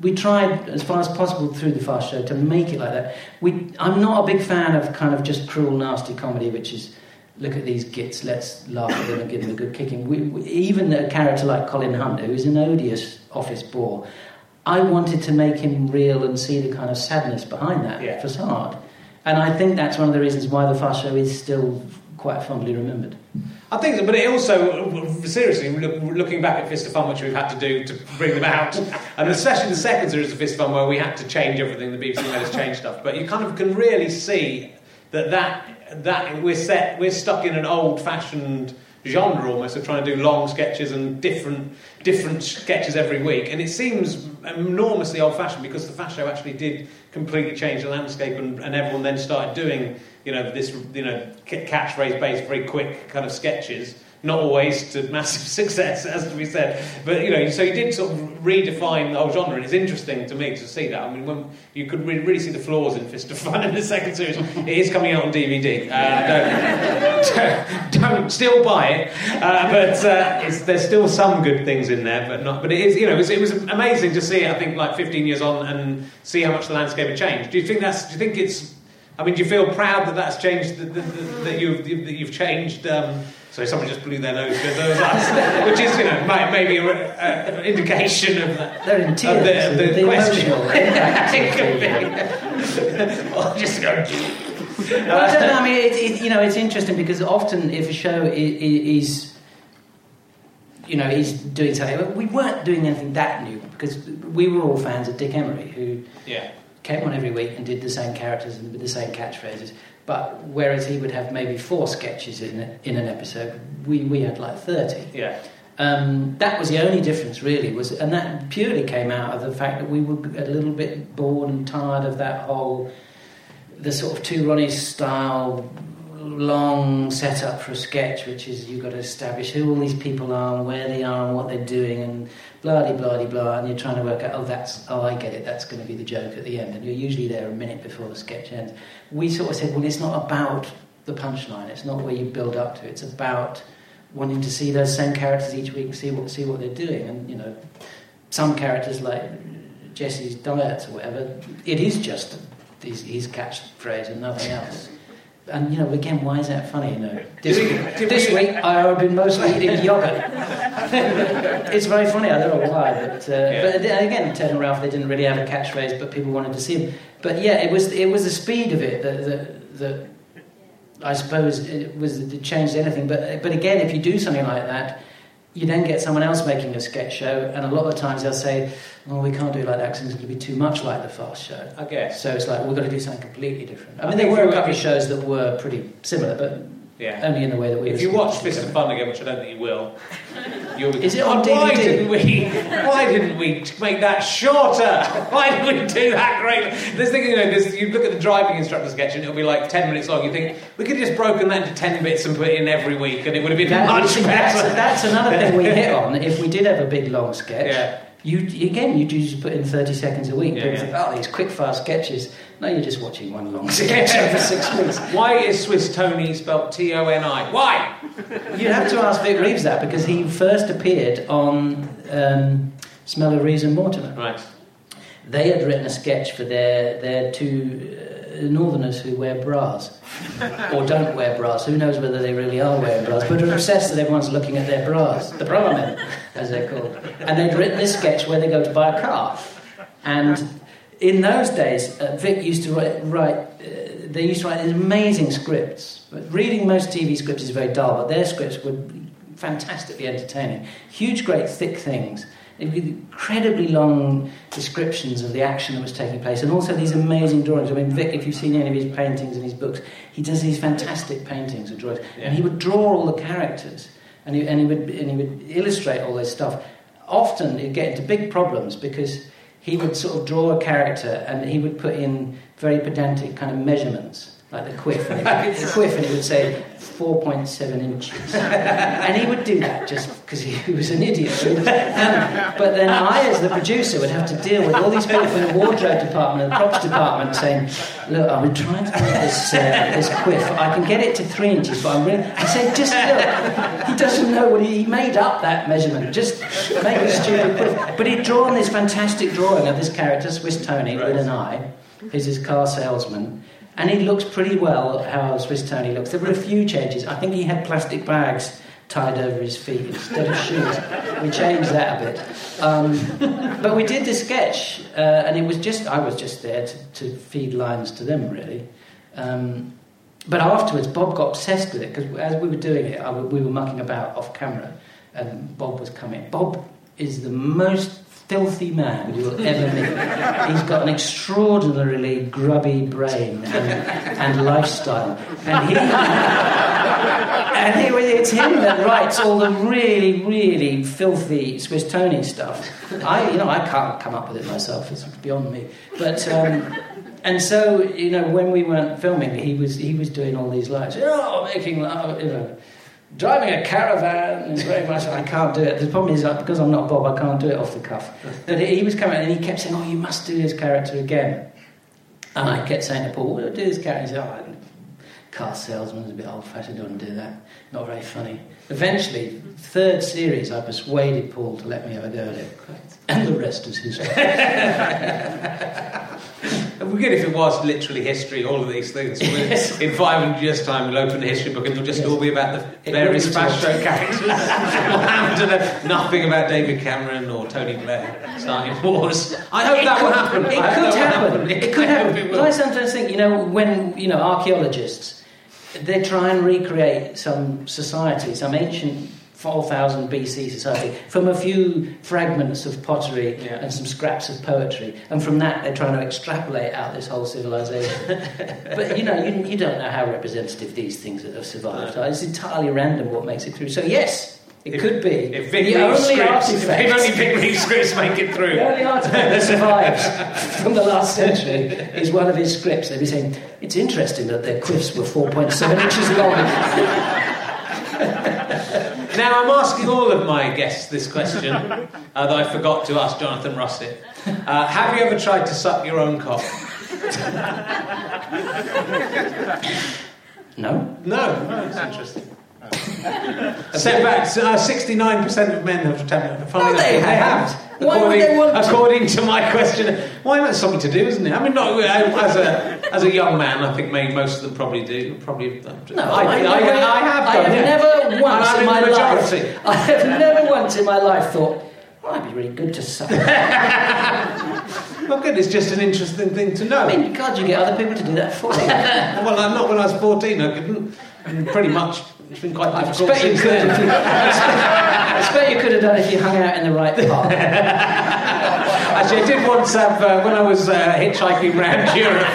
we tried as far as possible through the fast show to make it like that. We, I'm not a big fan of kind of just cruel, nasty comedy, which is look at these gits, let's laugh at them and give them a good kicking. We, we, even a character like Colin Hunt, who is an odious office bore, I wanted to make him real and see the kind of sadness behind that Yeah. facade. And I think that's one of the reasons why the fast show is still quite fondly remembered. I think so, but it also, seriously, look, looking back at Fist of Fun, which we've had to do to bring them out, and especially the second series of Fist of Fun, where we had to change everything, the BBC made us change stuff, but you kind of can really see that that, that we're set, we're stuck in an old-fashioned genre almost of trying to do long sketches and different different sketches every week. And it seems enormously old-fashioned because the fast show actually did completely change the landscape and, and everyone then started doing you know this you know ca- catchphrase based very quick kind of sketches not always to massive success as to be said. But you know so you did sort of redefine the whole genre. And it's interesting to me to see that. I mean when you could really, really see the flaws in Fist of Fun in the second series. It is coming out on DVD uh, don't, don't, still buy it. Uh, but uh, there's still some good things in there but not but it is you know it was, it was amazing to see it I think like 15 years on and see how much the landscape had changed. Do you think that's do you think it's I mean, do you feel proud that that's changed, that, that, that, that you've, that you've changed? Um, sorry, someone just blew their nose because there was that, which is, you know, might, maybe an indication of the, They're in tears. of the, of the, the question. emotional it could be. or just go. well, I don't know. I mean, it, it, you know, it's interesting because often if a show is, is you know, is doing something, we weren't doing anything that new because we were all fans of Dick Emery, who Yeah. came on every week and did the same characters and with the same catchphrases. But whereas he would have maybe four sketches in in an episode, we, we had like thirty. Yeah. Um, that was the only difference, really, was, and that purely came out of the fact that we were a little bit bored and tired of that whole, the sort of two Ronnies style, long setup for a sketch, which is you've got to establish who all these people are and where they are and what they're doing and blah de blah de blah, and you're trying to work out, oh, that's, oh, I get it, that's going to be the joke at the end, and you're usually there a minute before the sketch ends. We sort of said, well, it's not about the punchline, it's not where you build up to, it's about wanting to see those same characters each week and see what see what they're doing. And you know, some characters like Jesse's diets or whatever, it is just his, his catchphrase and nothing else. And you know, again, why is that funny? You know, this, this week I've been mostly eating yogurt. it's very funny. I don't know why, but uh, Yeah. but again, Ted and Ralph they didn't really have a catchphrase, but people wanted to see him. But yeah, it was it was the speed of it that that, that I suppose it was it changed anything. But but again, if you do something like that, you then get someone else making a sketch show, and a lot of times they'll say, "Oh, we can't do it like that because it's going to be too much like the fast show." I guess. So it's like we've got to do something completely different. I I mean, there were a couple of shows that were pretty similar, but Yeah. only in the way that we. If you watch Fist of Fun again, which I don't think you will, you'll be. Is it on "God, Why didn't we? Why didn't we make that shorter? Why didn't we do that great? This thing, you know, this, you look at the driving instructor sketch, and it'll be like ten minutes long. You think we could have just broken that into ten bits and put it in every week, and it would have been That- much that's, better. that's another thing we hit on. If we did have a big long sketch, Yeah. you again you just put in thirty seconds a week. Yeah, yeah. think, oh, these quick fast sketches. No, you're just watching one long sketch over six weeks. Why is Swiss Tony spelled T O N I? Why? You'd have to ask Vic Reeves that because he first appeared on um, Smell of Reeves and Mortimer. Right. They had written a sketch for their their two uh, Northerners who wear bras or don't wear bras. Who knows whether they really are wearing bras? But are obsessed that everyone's looking at their bras, the bra men, as they're called. And they'd written this sketch where they go to buy a car, and in those days, uh, Vic used to write. write uh, they used to write these amazing scripts. But reading most TV scripts is very dull, but their scripts were fantastically entertaining. Huge, great, thick things. Incredibly long descriptions of the action that was taking place, and also these amazing drawings. I mean, Vic, if you've seen any of his paintings and his books, he does these fantastic paintings and drawings, and he would draw all the characters, and he, and he would and he would illustrate all this stuff. Often, he'd get into big problems because he would sort of draw a character, and he would put in very pedantic kind of measurements. Like the quiff, and it, the quiff, and it would say 4.7 inches, and he would do that just because he was an idiot. And, but then I, as the producer, would have to deal with all these people from the wardrobe department and the props department saying, "Look, I've been trying to make this uh, this quiff. I can get it to three inches, but I'm really." I said, "Just look, he doesn't know what he, he made up that measurement. Just make a stupid quiff." But he'd drawn this fantastic drawing of this character, Swiss Tony, with an eye. He's his car salesman. And he looks pretty well how Swiss Tony looks. There were a few changes. I think he had plastic bags tied over his feet instead of shoes. We changed that a bit. Um, but we did the sketch, uh, and it was just, I was just there to, to feed lines to them, really. Um, but afterwards, Bob got obsessed with it because as we were doing it, I, we were mucking about off camera, and Bob was coming. Bob is the most filthy man you'll ever meet. He's got an extraordinarily grubby brain and, and lifestyle. And he, and he, it's him that writes all the really, really filthy Swiss Tony stuff. I, you know, I can't come up with it myself. It's beyond me. But um, and so, you know, when we weren't filming, he was he was doing all these lines. Oh, making love, you know driving a caravan is very much I can't do it. The problem is because I'm not Bob, I can't do it off the cuff. But he was coming and he kept saying, "Oh, you must do this character again." And I kept saying to Paul, "Well, do this character." He said, "Oh, car salesman is a bit old-fashioned. Don't do that. Not very funny." Eventually, third series, I persuaded Paul to let me have a go at it, and the rest is history. It would be good if it was literally history, all of these things. Yes. In 500 years' time, we'll open the history book and it'll just Yes. all be about the It various fast show characters. we'll have to know nothing about David Cameron or Tony Blair starting wars. I hope It that could- will happen. It could will happen. It could happen. it will. I sometimes think, you know, when you know archaeologists, they try and recreate some society, some ancient 4000 BC society, from a few fragments of pottery Yeah. and some scraps of poetry, and from that they're trying to extrapolate out this whole civilization. but you know, you, you don't know how representative these things that have survived are. It's entirely random what makes it through. So yes. It If- could be If Vic the only scripts, if only Vic Reeves scripts make it through. The only artifact that survives from the last century is one of his scripts. They'd be saying, it's interesting that their quiffs were 4.7 inches long. Now, I'm asking all of my guests this question uh, that I forgot to ask Jonathan Rossett. Uh, have you ever tried to suck your own cock? No? No, that's interesting. Setbacks. Uh, Sixty-nine percent of men have attempted. No, they enough, haven't. Why would According, they want to? according to my question, why that's something to do, isn't it? I mean, not as a as a young man. I think maybe most of them probably do. Probably. No, I, I, I, I have I done. have yeah. never once I'm in my the life. majority. I have never once in my life thought, well, that'd be really good to suck. Well, good. It's just an interesting thing to know. I mean, God, you get other people to do that for you. well, not when I was 14. I couldn't. And pretty much, it's been quite I difficult expect you could. then. If you, I expect you could have done it if you hung out in the right park. Actually, I did once have, uh, when I was uh, hitchhiking around Europe,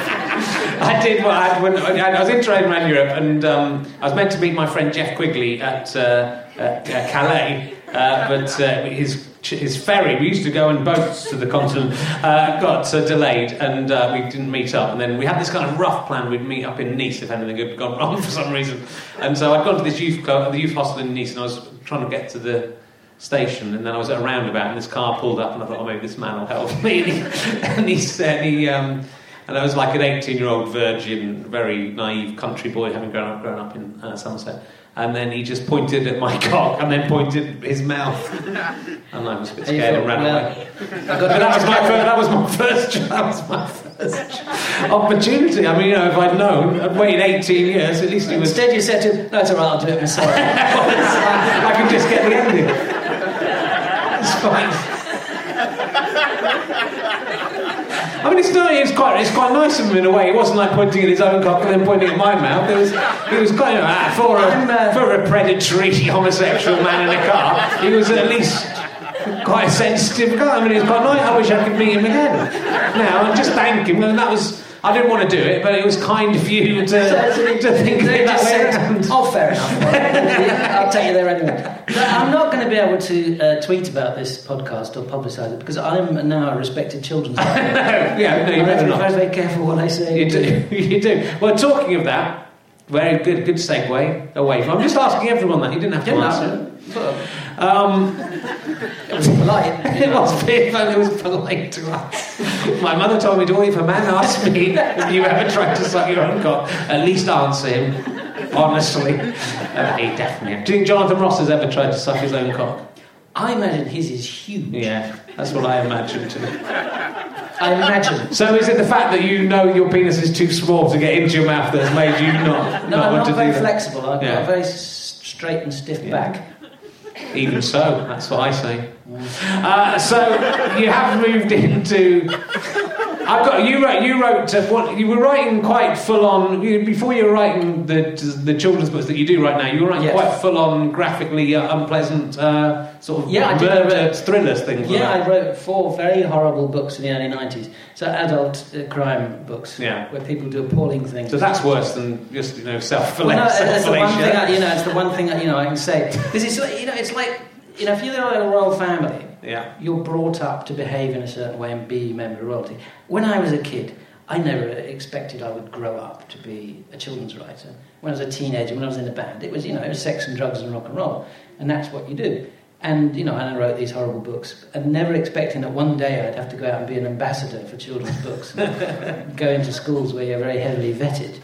I did what I, when, I was hitchhiking around Europe and um, I was meant to meet my friend Jeff Quigley at, uh, at uh, Calais, uh, but uh, his, his ferry, we used to go in boats to the continent, uh, got uh, delayed and uh, we didn't meet up. And then we had this kind of rough plan we'd meet up in Nice if anything had gone wrong for some reason. And so I'd gone to this youth, club, the youth hostel in Nice and I was trying to get to the station, and then I was at a roundabout, and this car pulled up, and I thought, oh, maybe this man will help me. And he, said, he, um, and I was like an 18-year-old virgin, very naive country boy, having grown up, grown up in uh, Somerset. And then he just pointed at my cock, and then pointed his mouth, and I was a bit scared and thought, ran well, away. But got to that was my first. That was my first. That was my first opportunity. I mean, you know, if I'd known, I'd waited 18 years. At least he was. Instead, you said to him, no, it's all right, I'll do it myself. I can just get the ending. It's fine. I mean, it's not. It's quite. It's quite nice of him in a way. It wasn't like pointing at his own cock and then pointing at my mouth. It was. It was of ah, for a uh, for a predatory homosexual man in a car. He was at least quite a sensitive guy. I mean, it's quite nice. I wish I could meet him again now and just thank him. And that was. I didn't want to do it, but it was kind of you to, So- to think of it that way around. Oh, fair enough. I'll take you there anyway. But I'm not going to be able to uh, tweet about this podcast or publicise it because I'm now a respected children's writer. yeah, no, you I have better to be not. very, very careful what I say. You do. you do. Well, talking of that, very good, good segue away from. I'm just asking everyone that. You didn't have to Yeah, answer. Um, it was polite. it was it was polite to us. My mother told me to, if a man asks me if you ever tried to suck your own cock, at least answer him honestly. Uh, he definitely. Do you think Jonathan Ross has ever tried to suck his own cock? I imagine his is huge. Yeah, that's what I imagine too. I imagine. So is it the fact that you know your penis is too small to get into your mouth that has made you not, No, not I'm want not to very do flexible. I've got a very straight and stiff back. Even so, that's what I say. Uh, so you have moved into. I've got you wrote you wrote uh, what you were writing quite full on you, before you were writing the the children's books that you do right now. You were writing Yes. quite full on, graphically uh, unpleasant uh, sort of Yeah, I did. murder thrillers things. Yeah, like I wrote four very horrible books in the early 90s. So adult uh, crime books, Yeah. where people do appalling things. So that's worse than just you know self Well, no, it's the one thing I, you know. It's the one thing I, you know I can say because it's like, you know it's like you know if you're in a royal family, Yeah. you're brought up to behave in a certain way and be a member of royalty. When I was a kid, I never expected I would grow up to be a children's writer. When I was a teenager, when I was in a band, it was you know it was sex and drugs and rock and roll, and that's what you do. And you know, and I wrote these horrible books, and never expecting that one day I'd have to go out and be an ambassador for children's books, and go into schools where you're very heavily vetted.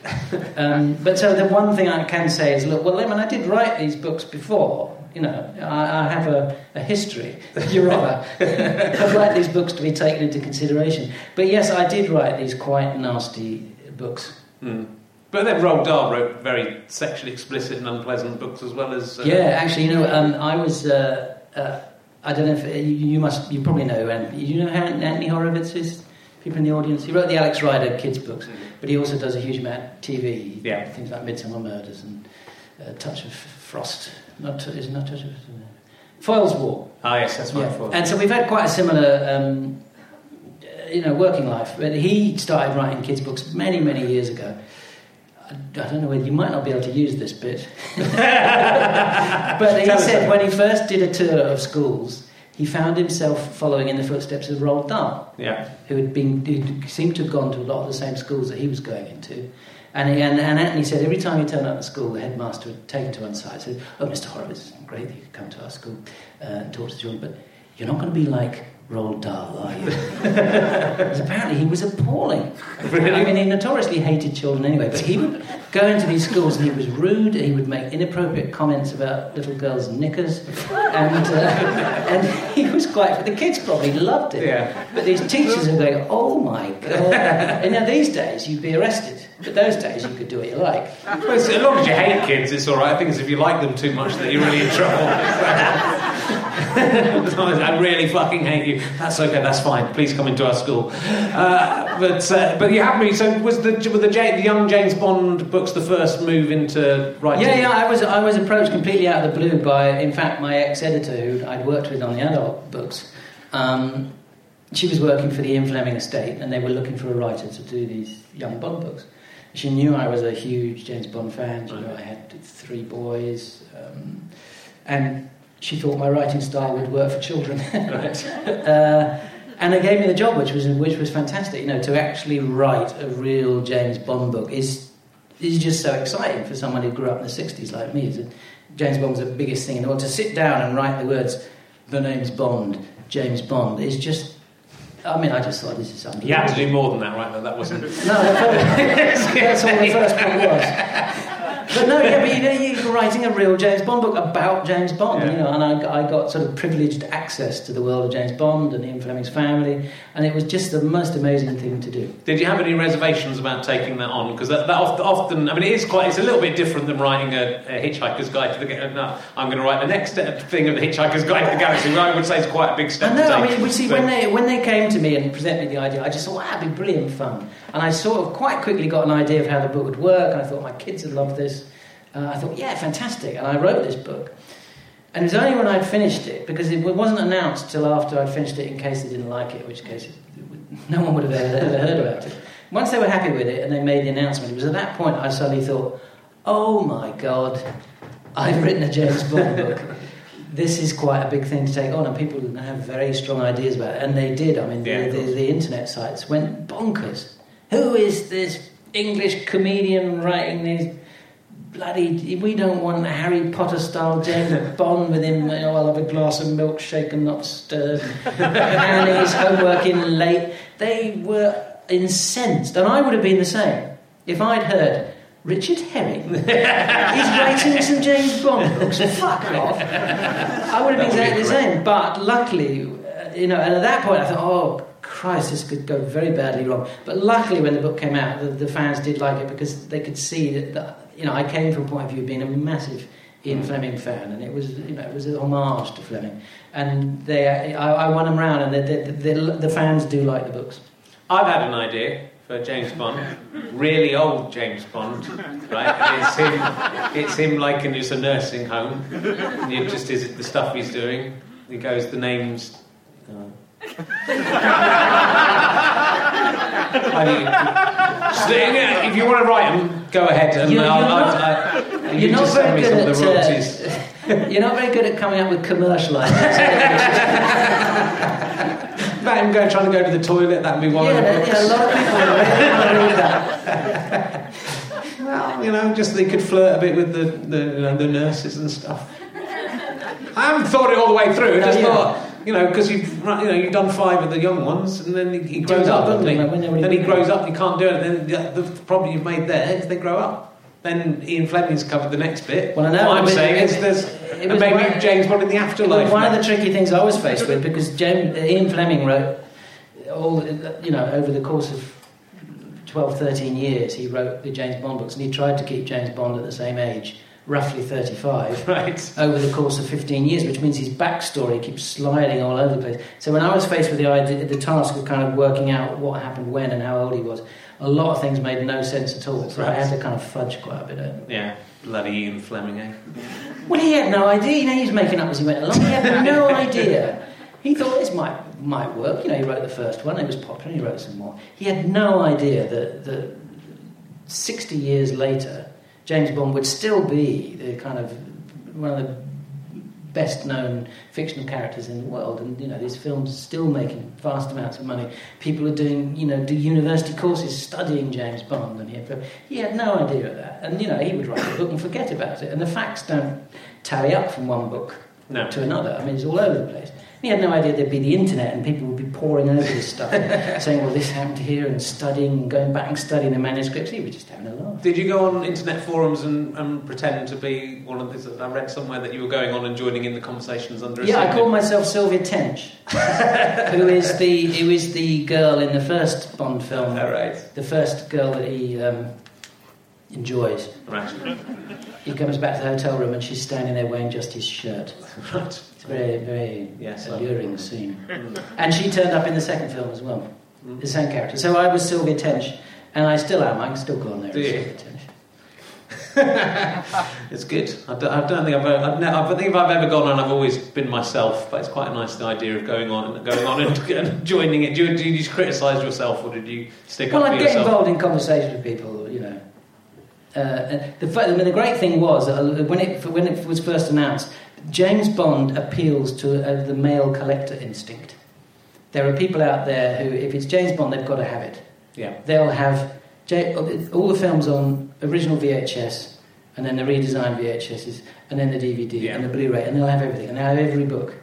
Um, but so the one thing I can say is, look, well, I mean, I did write these books before. You know, I, I have a, a history, Your Honour. I'd like these books to be taken into consideration. But yes, I did write these quite nasty books. Mm. But then Roald Dahl wrote very sexually explicit and unpleasant books as well as. Uh, Yeah, actually, you know, um, I was. Uh, uh, I don't know if you, you must. You probably know. Um, you know how Anthony Horowitz is. People in the audience. He wrote the Alex Rider kids books, but he also does a huge amount of TV. Yeah. Things like Midsomer Murders and uh, Touch of Frost. Not is not Foyle's War. Ah, yes, that's right. Yeah. And so we've had quite a similar, um, uh, you know, working life. But he started writing kids' books many, many years ago. I I don't know whether you might not be able to use this bit. but he Tell said when he first did a tour of schools, he found himself following in the footsteps of Roald Dahl, Yeah. who had been who seemed to have gone to a lot of the same schools that he was going into. And, he, and, and Anthony said every time he turned up at school, the headmaster would take him to one side and said, Oh, Mr. Horowitz, great that you could come to our school uh, and talk to the children, but you're not going to be like Roald Dahl, are you? Apparently he was appalling. I mean, he notoriously hated children anyway, but he would go into these schools and he was rude, he would make inappropriate comments about little girls' knickers, and, uh, and he was quite. The kids probably loved it. Yeah. But these teachers are going, oh my God. And now these days you'd be arrested, but those days you could do what you like. Well, as long as you hate kids, it's all right. I think it's if you like them too much that you're really in trouble. I really fucking hate you. That's okay. That's fine. Please come into our school. Uh, but uh, but you have me. So was the the, J, the young James Bond books the first move into writing? Yeah, yeah. I was I was approached completely out of the blue by, in fact, my ex-editor who I'd worked with on the adult books. Um, she was working for the Ian Fleming estate, and they were looking for a writer to do these young Bond books. She knew I was a huge James Bond fan. She knew I had three boys, um, and she thought my writing style would work for children. uh, and they gave me the job, which was which was fantastic. You know, to actually write a real James Bond book is is just so exciting for someone who grew up in the '60s like me. A- James Bond was the biggest thing in the world. To sit down and write the words "The name's Bond," James Bond is just. I mean, I just thought this is unbelievable. You had to do more than that, right? That, that wasn't. No, that- that's all the first one was. But no, yeah, but you know, you're writing a real James Bond book about James Bond, Yeah. you know, and I, I got sort of privileged access to the world of James Bond and Ian Fleming's family, and it was just the most amazing thing to do. Did you have any reservations about taking that on? Because that, that often, I mean, it is quite. It's a little bit different than writing a, a Hitchhiker's Guide to the Galaxy. No, I'm going to write the next thing of the Hitchhiker's Guide to the Galaxy. Which I would say is quite a big step. I know. I mean, we see But- when they when they came to me and presented me the idea, I just thought, wow, that'd be brilliant fun. And I sort of quite quickly got an idea of how the book would work, and I thought my kids would love this. Uh, I thought, yeah, fantastic. And I wrote this book. And it was only when I'd finished it, because it wasn't announced till after I'd finished it, in case they didn't like it, in which case would- no one would have ever, ever heard about it. Once they were happy with it and they made the announcement, it was at that point I suddenly thought, oh my God, I've written a James Bond book. this is quite a big thing to take on, and people have very strong ideas about it, and they did. I mean, Yeah, the, the, the internet sites went bonkers. Who is this English comedian writing these bloody? We don't want a Harry Potter style James Bond with him. You know, I'll have a glass of milk shaken, not stirred, and his homework in late. They were incensed, and I would have been the same if I'd heard. Richard Herring. is writing some James Bond books. Fuck off. I would have been exactly the same. But luckily, uh, you know, and at that point I thought, oh, Christ, this could go very badly wrong. But luckily, when the book came out, the, the fans did like it because they could see that, that, you know, I came from a point of view of being a massive Ian Fleming fan, and it was, you know, it was a homage to Fleming. And they, I, I won them round, and the, the, the, the fans do like the books. I've had an idea for James Bond, really old James Bond, right? It's him, it's him like in just a nursing home. And it just is the stuff he's doing. He goes, the names. Uh, I mean, so, yeah, if you want to write them, go ahead. And You're- I'll, you're I'll, not- I- you You're not very good of the at. royalties. Uh, you're not very good at coming up with commercial ideas. About him going, trying to go to the toilet, that'd be one yeah, of the books. yeah, a lot of people really want to read that. Well, you know, just they could flirt a bit with the, the, you know, the nurses and stuff. I haven't thought it all the way through. I No, just yeah. thought, you know, because you've, you know, you've done five of the young ones, and then he, he grows up, doesn't he? don't they? When they're really Then he grows up, you can't do it. Then the, the problem you've made there is they grow up. Then Ian Fleming's covered the next bit. Well, I know, What I'm saying it- is there's it was maybe one- James Bond in the afterlife. One of the tricky things I was faced with because James, Ian Fleming wrote all you know over the course of 12, 13 years he wrote the James Bond books and he tried to keep James Bond at the same age, roughly 35. right. over the course of 15 years, which means his backstory keeps sliding all over the place. So when I was faced with the idea, the task of kind of working out what happened when and how old he was, a lot of things made no sense at all. So I had to kind of fudge quite a bit. Yeah, bloody Ian Fleming, eh? Well, he had no idea. You know, he was making up as he went along. He had no idea. He thought this might might work. You know, he wrote the first one. It was popular. And he wrote some more. He had no idea that that 60 years later, James Bond would still be the kind of one of the best known fictional characters in the world. And you know these films are still making vast amounts of money. People are doing you know do university courses studying James Bond. And he had, he had no idea of that. And you know he would write a book and forget about it. And the facts don't tally up from one book No. to another. I mean it's all over the place. He had no idea there'd be the internet and people poring over this stuff saying well this happened here and studying and going back and studying the manuscripts he was just having a laugh Did you go on internet forums and, and pretend to be one of these? I read somewhere that you were going on and joining in the conversations under a Yeah, I call myself Sylvia Trench, who is the who is the girl in the first Bond film, All right. the first girl that he um, enjoys. Right. He comes back to the hotel room and she's standing there wearing just his shirt. Right. It's a very very Yes, alluring scene. And she turned up in the second film as well, the same character. So I was Sylvia Trench, and I still am. I can still go on there. Do as you? Sylvia Trench. It's good. I don't, I don't think I've, ever, I've ne- I think if I've ever gone on, I've always been myself. But it's quite a nice idea of going on and going on and, and joining it. Do you, do you just criticise yourself, or did you stick Well, up I for get yourself? involved in conversations with people, you know. Uh, the, I mean, the great thing was uh, when it when it was first announced, James Bond appeals to uh, the male collector instinct. There are people out there who, if it's James Bond, they've got to have it. Yeah. They'll have J- all the films on original VHS, and then the redesigned VHSs, and then the DVD Yeah. and the Blu-ray, and they'll have everything, and they'll have every book.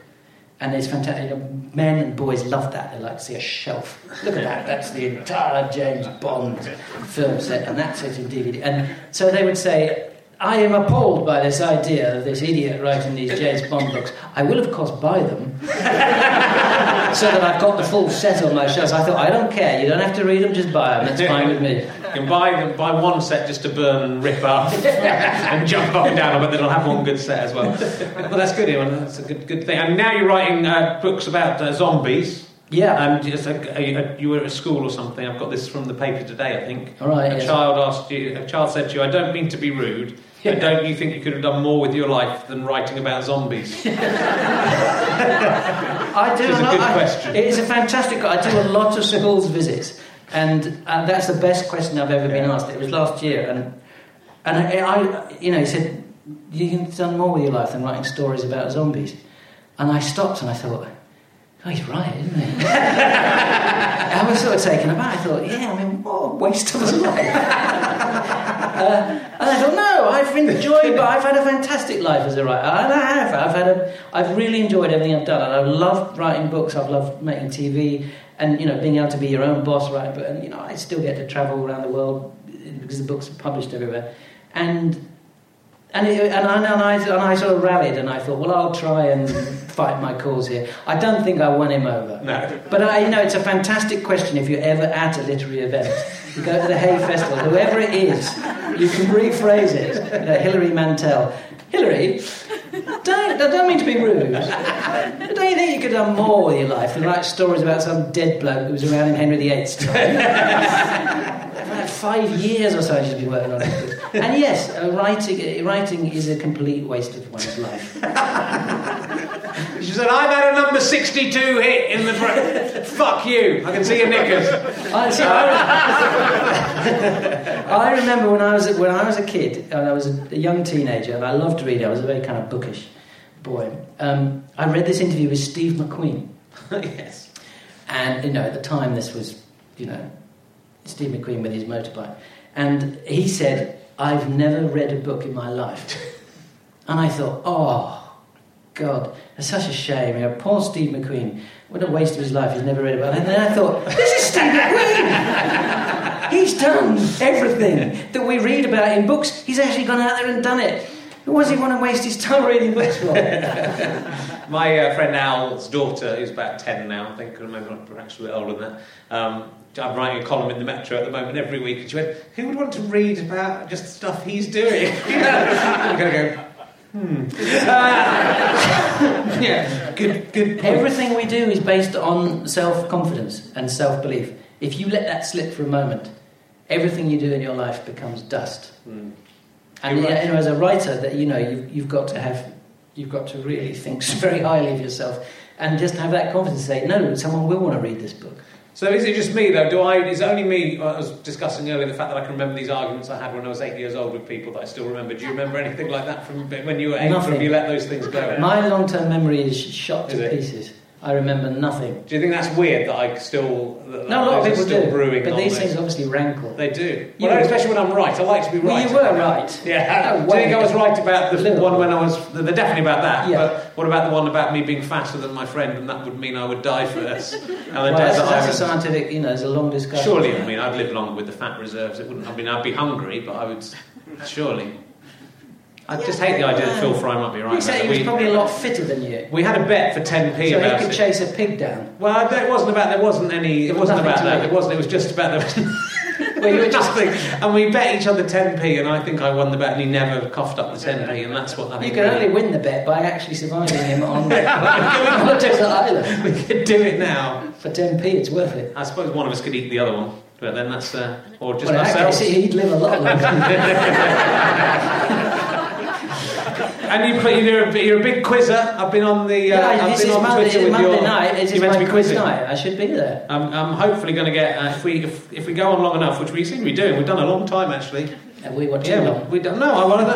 And it's fantastic. You know, men and boys love that. They like to see a shelf. Look at that. That's the entire James Bond film set, and that's it in DVD. And so they would say, I am appalled by this idea of this idiot writing these James Bond books. I will, of course, buy them so that I've got the full set on my shelves. I thought, I don't care. You don't have to read them, just buy them. That's fine with me. You can buy them, buy one set just to burn and rip up and jump up and down, but then I'll have one good set as well. Well, that's good, Ian. That's a good, good thing. And now you're writing uh, books about uh, zombies. Yeah. Um, just, uh, uh, you were at school or something. I've got this from the paper today, I think. All right, A yes. child asked you. A child said to you, "I don't mean to be rude. But don't you think you could have done more with your life than writing about zombies?" I do. Which is a good I- question. It is a fantastic. I do a lot of schools visits, and uh, that's the best question I've ever been asked. It was last year, and and I, I, you know, he said, you can done more with your life than writing stories about zombies. And I stopped and I thought, oh, he's right, isn't he? I was sort of taken aback. I thought, yeah, I mean, what a waste of a life. uh, and I thought, no, I've enjoyed, but I've had a fantastic life as a writer. And I have. I've had a, I've really enjoyed everything I've done, and I've loved writing books. I've loved making TV, and you know, being able to be your own boss, right? But and you know, I still get to travel around the world because the books are published everywhere, and. And, it, and, I, and, I, and I sort of rallied and I thought, well, I'll try and fight my cause here. I don't think I won him over. No. But I, you know, it's a fantastic question if you're ever at a literary event. You go to the Hay Festival, whoever it is, you can rephrase it. You know, Hilary Mantel. Hilary, don't, I don't mean to be rude, don't you think you could have done more with your life than write stories about some dead bloke who was around in Henry VIII's time? About five years or so I should be working on it. And yes, writing, writing is a complete waste of one's life. She said, I've had a number 62 hit in the. Br- Fuck you. I can see your knickers. I, see, I, I remember when I was when I was a kid and I was a, a young teenager and I loved reading. I was a very kind of bookish boy. Um, I read this interview with Steve McQueen. yes. And you know, at the time, this was you know Steve McQueen with his motorbike, and he said, "I've never read a book in my life," and I thought, "Oh." God, it's such a shame. You know, poor Steve McQueen. What a waste of his life. He's never read about book. And then I thought, this is Steve McQueen. He's done everything that we read about in books. He's actually gone out there and done it. Who does he want to waste his time reading books for? My uh, friend Al's daughter, who's about 10 now, I think, I remember, perhaps a bit older than that. Um, I'm writing a column in the Metro at the moment every week, and she went, Who would want to read about just stuff he's doing? I'm going to go, Hmm. Uh, yeah, good, good. Point. Everything we do is based on self confidence and self belief. If you let that slip for a moment, everything you do in your life becomes dust. Mm. And right. you know, as a writer, that you know you've, you've got to have, you've got to really think very highly of yourself, and just have that confidence to say, no, someone will want to read this book. So is it just me though? Do I? Is only me? Uh, I was discussing earlier the fact that I can remember these arguments I had when I was eight years old with people that I still remember. Do you remember anything like that from when you were eight? Nothing. Or have you let those things go? My long-term memory is shot Is to it? pieces. I remember nothing. Do you think that's weird that I still? That No, a lot of are people still do, brewing but these things obviously rankle. They do. Well, were- especially when I'm right. I like to be Well, right. you were right. Yeah. No, Do you think I was right about the Little. one when I was? They're definitely about that. Yeah. But what about the one about me being faster than my friend, and that would mean I would die first? And the Well, that's, that's a scientific, you know, there's a long discussion. Surely, I mean, I'd live longer with the fat reserves. It wouldn't. I mean, I'd be hungry, but I would. Surely. I just hate the idea that Phil Fry might be right. He said he was that. probably a lot fitter than you. we, we had a bet for 10p So he about could it. chase a pig down. Well, it wasn't about. There wasn't any. It wasn't about that. it. Wasn't. It was just about the. Well, you were just nothing. And we bet each other 10p, and I think I won the bet, and he never coughed up the 10p, and that's what I You can really- only win the bet by actually surviving him on, a island. We could do it now. For 10p, it's worth it. I suppose one of us could eat the other one, but then that's uh, or just Well, ourselves. case, he'd live a lot longer. And you play, you're, a, you're a big quizzer. I've been on the. Uh, yeah, I've this been is on Monday, Twitter with Monday your. night. This you're meant to be quiz quizzing. night. I should be there. I'm, I'm hopefully going to get uh, if we if, if we go on long enough, which we seem to be doing. We've done a long time actually. And we too Yeah, long. we don't know. I want.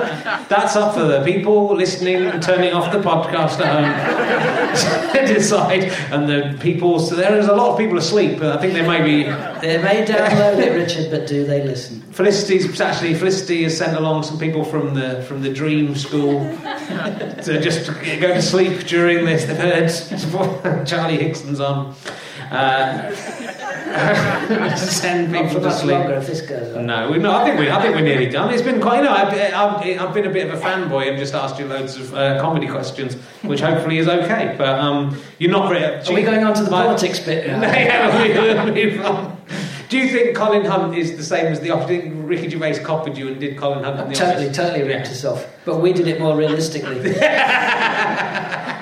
That's up for the people listening and turning off the podcast at home to decide. And the people. So there is a lot of people asleep. But I think they may be. They may download it, Richard, but do they listen? Felicity's actually Felicity has sent along some people from the from the Dream School to just go to sleep during this. They've heard Charlie Higson's on. Uh, send people to sleep. longer if this goes on. No, we, no, I think we, I think we're nearly done. It's been quite, you know, I've, I've, I've been a bit of a fanboy and just asked you loads of uh, comedy questions, which hopefully is okay. But um, you're not very. Are we going on to the My- politics bit now? Yeah, move on. Do you think Colin Hunt is the same as the Office? Ricky Gervais copied you and did Colin Hunt in the Totally, Office? totally ripped us off. But we did it more realistically.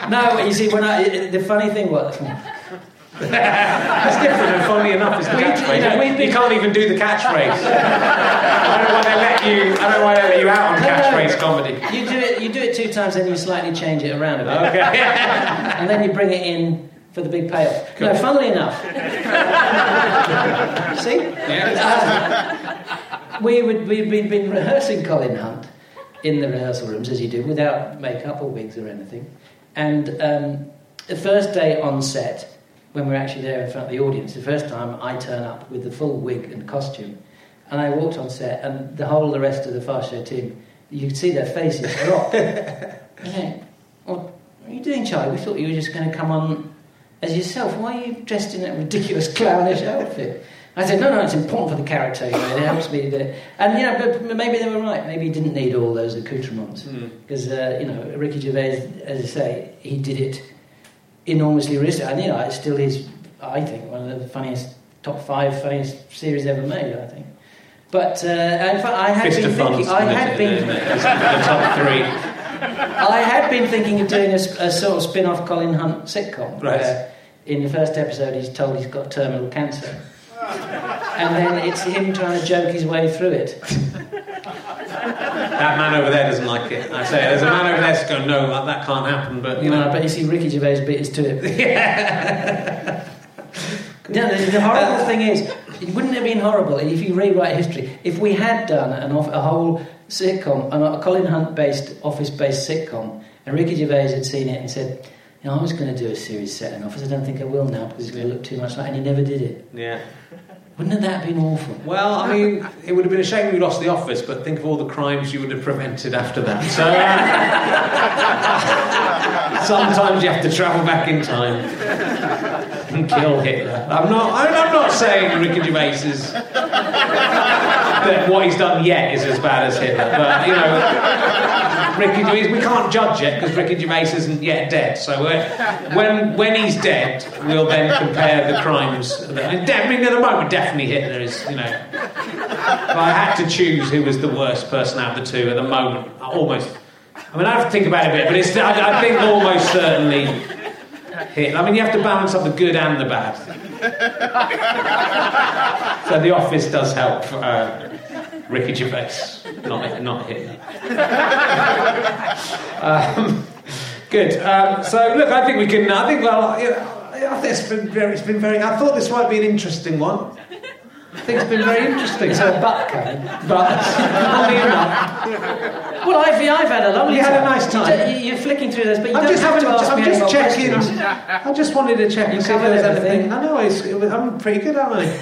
no, you see, when I the funny thing was, That's different, and funny enough, is the We- catchphrase. you you can't even do the catchphrase. I don't know why they let you. I don't know why they let you out on catchphrase comedy. you do it, you do it two times, then you slightly change it around a bit, Okay. and then you bring it in for the big payoff. No, funnily enough, see, Yeah. uh, we would we'd been, been rehearsing Colin Hunt, in the rehearsal rooms, as you do, without makeup or wigs or anything. And um, the first day on set, when we're actually there in front of the audience, the first time I turn up with the full wig and costume, and I walked on set, and the whole of the rest of the Fast Show team, you could see their faces drop. okay, what are you doing, Charlie? We thought you were just going to come on as yourself. Why are you dressed in that ridiculous clownish outfit? I said, no, no, it's important for the character. You know, it helps me. To... And you know, but maybe they were right. Maybe he didn't need all those accoutrements because uh, you know, Ricky Gervais, as I say, he did it enormously risky. And you know, it's still is, I think, one of the funniest, top five funniest series ever made. I think. But uh, in fact, I had Fist been thinking. I had been. the top three. I had been thinking of doing a sort of spin-off Colin Hunt sitcom Right. where in the first episode he's told he's got terminal cancer. and then it's him trying to joke his way through it. That man over there doesn't like it. I say, there's a man over there that's going, no, that, that can't happen. But you know, know, but you see Ricky Gervais bit his to it. yeah. No, the, the horrible thing is, it wouldn't have been horrible if you rewrite history. If we had done an off, a whole sitcom, a Colin Hunt-based, office-based sitcom, and Ricky Gervais had seen it and said, "You know, I was going to do a series set in office. I don't think I will now because it's going to look too much like." And he never did it. yeah. Wouldn't that have been awful? Well, I mean, it would have been a shame we lost the office, but think of all the crimes you would have prevented after that. So uh, sometimes you have to travel back in time and kill Hitler. I'm not. I'm not saying Ricky Gervais is that what he's done yet is as bad as Hitler, but you know, Ricky Gervais. We can't judge it because Ricky Gervais isn't yet dead. So uh, when when he's dead, we'll then compare the crimes. I mean, de- I mean, at the moment, definitely Hitler is. You know, if I had to choose who was the worst person out of the two at the moment, almost. I mean, I have to think about it a bit, but it's. I, I think almost certainly Hitler. I mean, you have to balance up the good and the bad. So The Office does help uh, Ricky Gervais, not not Hitler. um, good. Um, so look, I think we can. I think well, you know, I think it's been very. It's been very. I thought this might be an interesting one. I think it's been very interesting. So a butt coming. But oddly enough, Well, I've, I've had a lovely You had a nice time. don't- you- You're flicking through this, but you I'm don't just have having. to ask I'm me just checking. I just wanted to check and see if there was anything. everything. I know it's, it was- I'm pretty good, aren't I?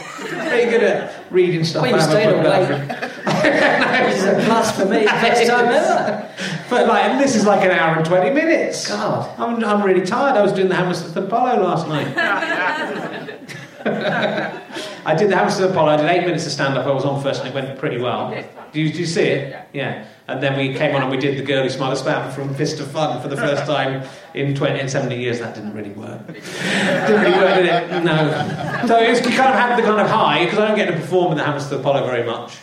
pretty good at reading stuff. Well, you I haven't stayed put all down. Which is a plus for me. Best time ever. But like, this is like an hour and twenty minutes. God. I'm, I'm really tired. I was doing the Hammersmith Apollo last night. I did the Hammersmith Apollo. I did eight minutes of stand up. I was on first, and it went pretty well. Did you, you see it? Yeah. And then we came on and we did the girly Who Smiled Spam from Fist of Fun for the first time in 20 and 70 years. That didn't really work. didn't really work, did it? No. So it was, we kind of had the kind of high because I don't get to perform in the Hammersmith Apollo very much.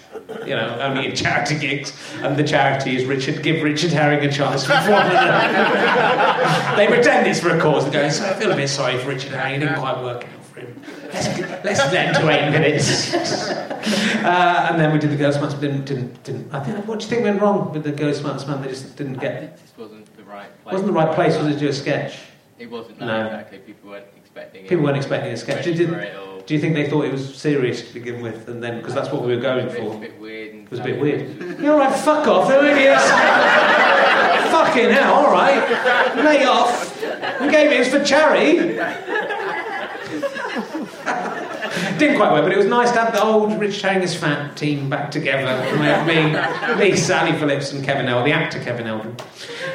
You know, only in charity gigs, and the charity is Richard. Give Richard Herring a chance to perform. they pretend it's for a cause. They go, "So I feel a bit sorry for Richard Herring. It didn't quite work out for him. Let's, let's let to eight minutes." uh, and then we did the Ghost Man. Didn't, didn't, didn't. I think. What do you think went wrong with the Ghost Man? They just didn't get. think this wasn't the right place. Wasn't the right place. Was it to do a sketch? It wasn't that No. exactly. People weren't expecting it. People weren't expecting a sketch. Ready Did, for it or- do you think they thought it was serious to begin with, and then because that's what we were going It was a for? bit, weird. It was a bit weird. You're right, fuck off, who idiots? Fucking hell, alright. Lay off. We gave it, it for charity. Didn't quite work, but it was nice to have the old Rich Herring's fat team back together. Me, me, Sally Phillips, and Kevin Eldon, the actor Kevin Eldon,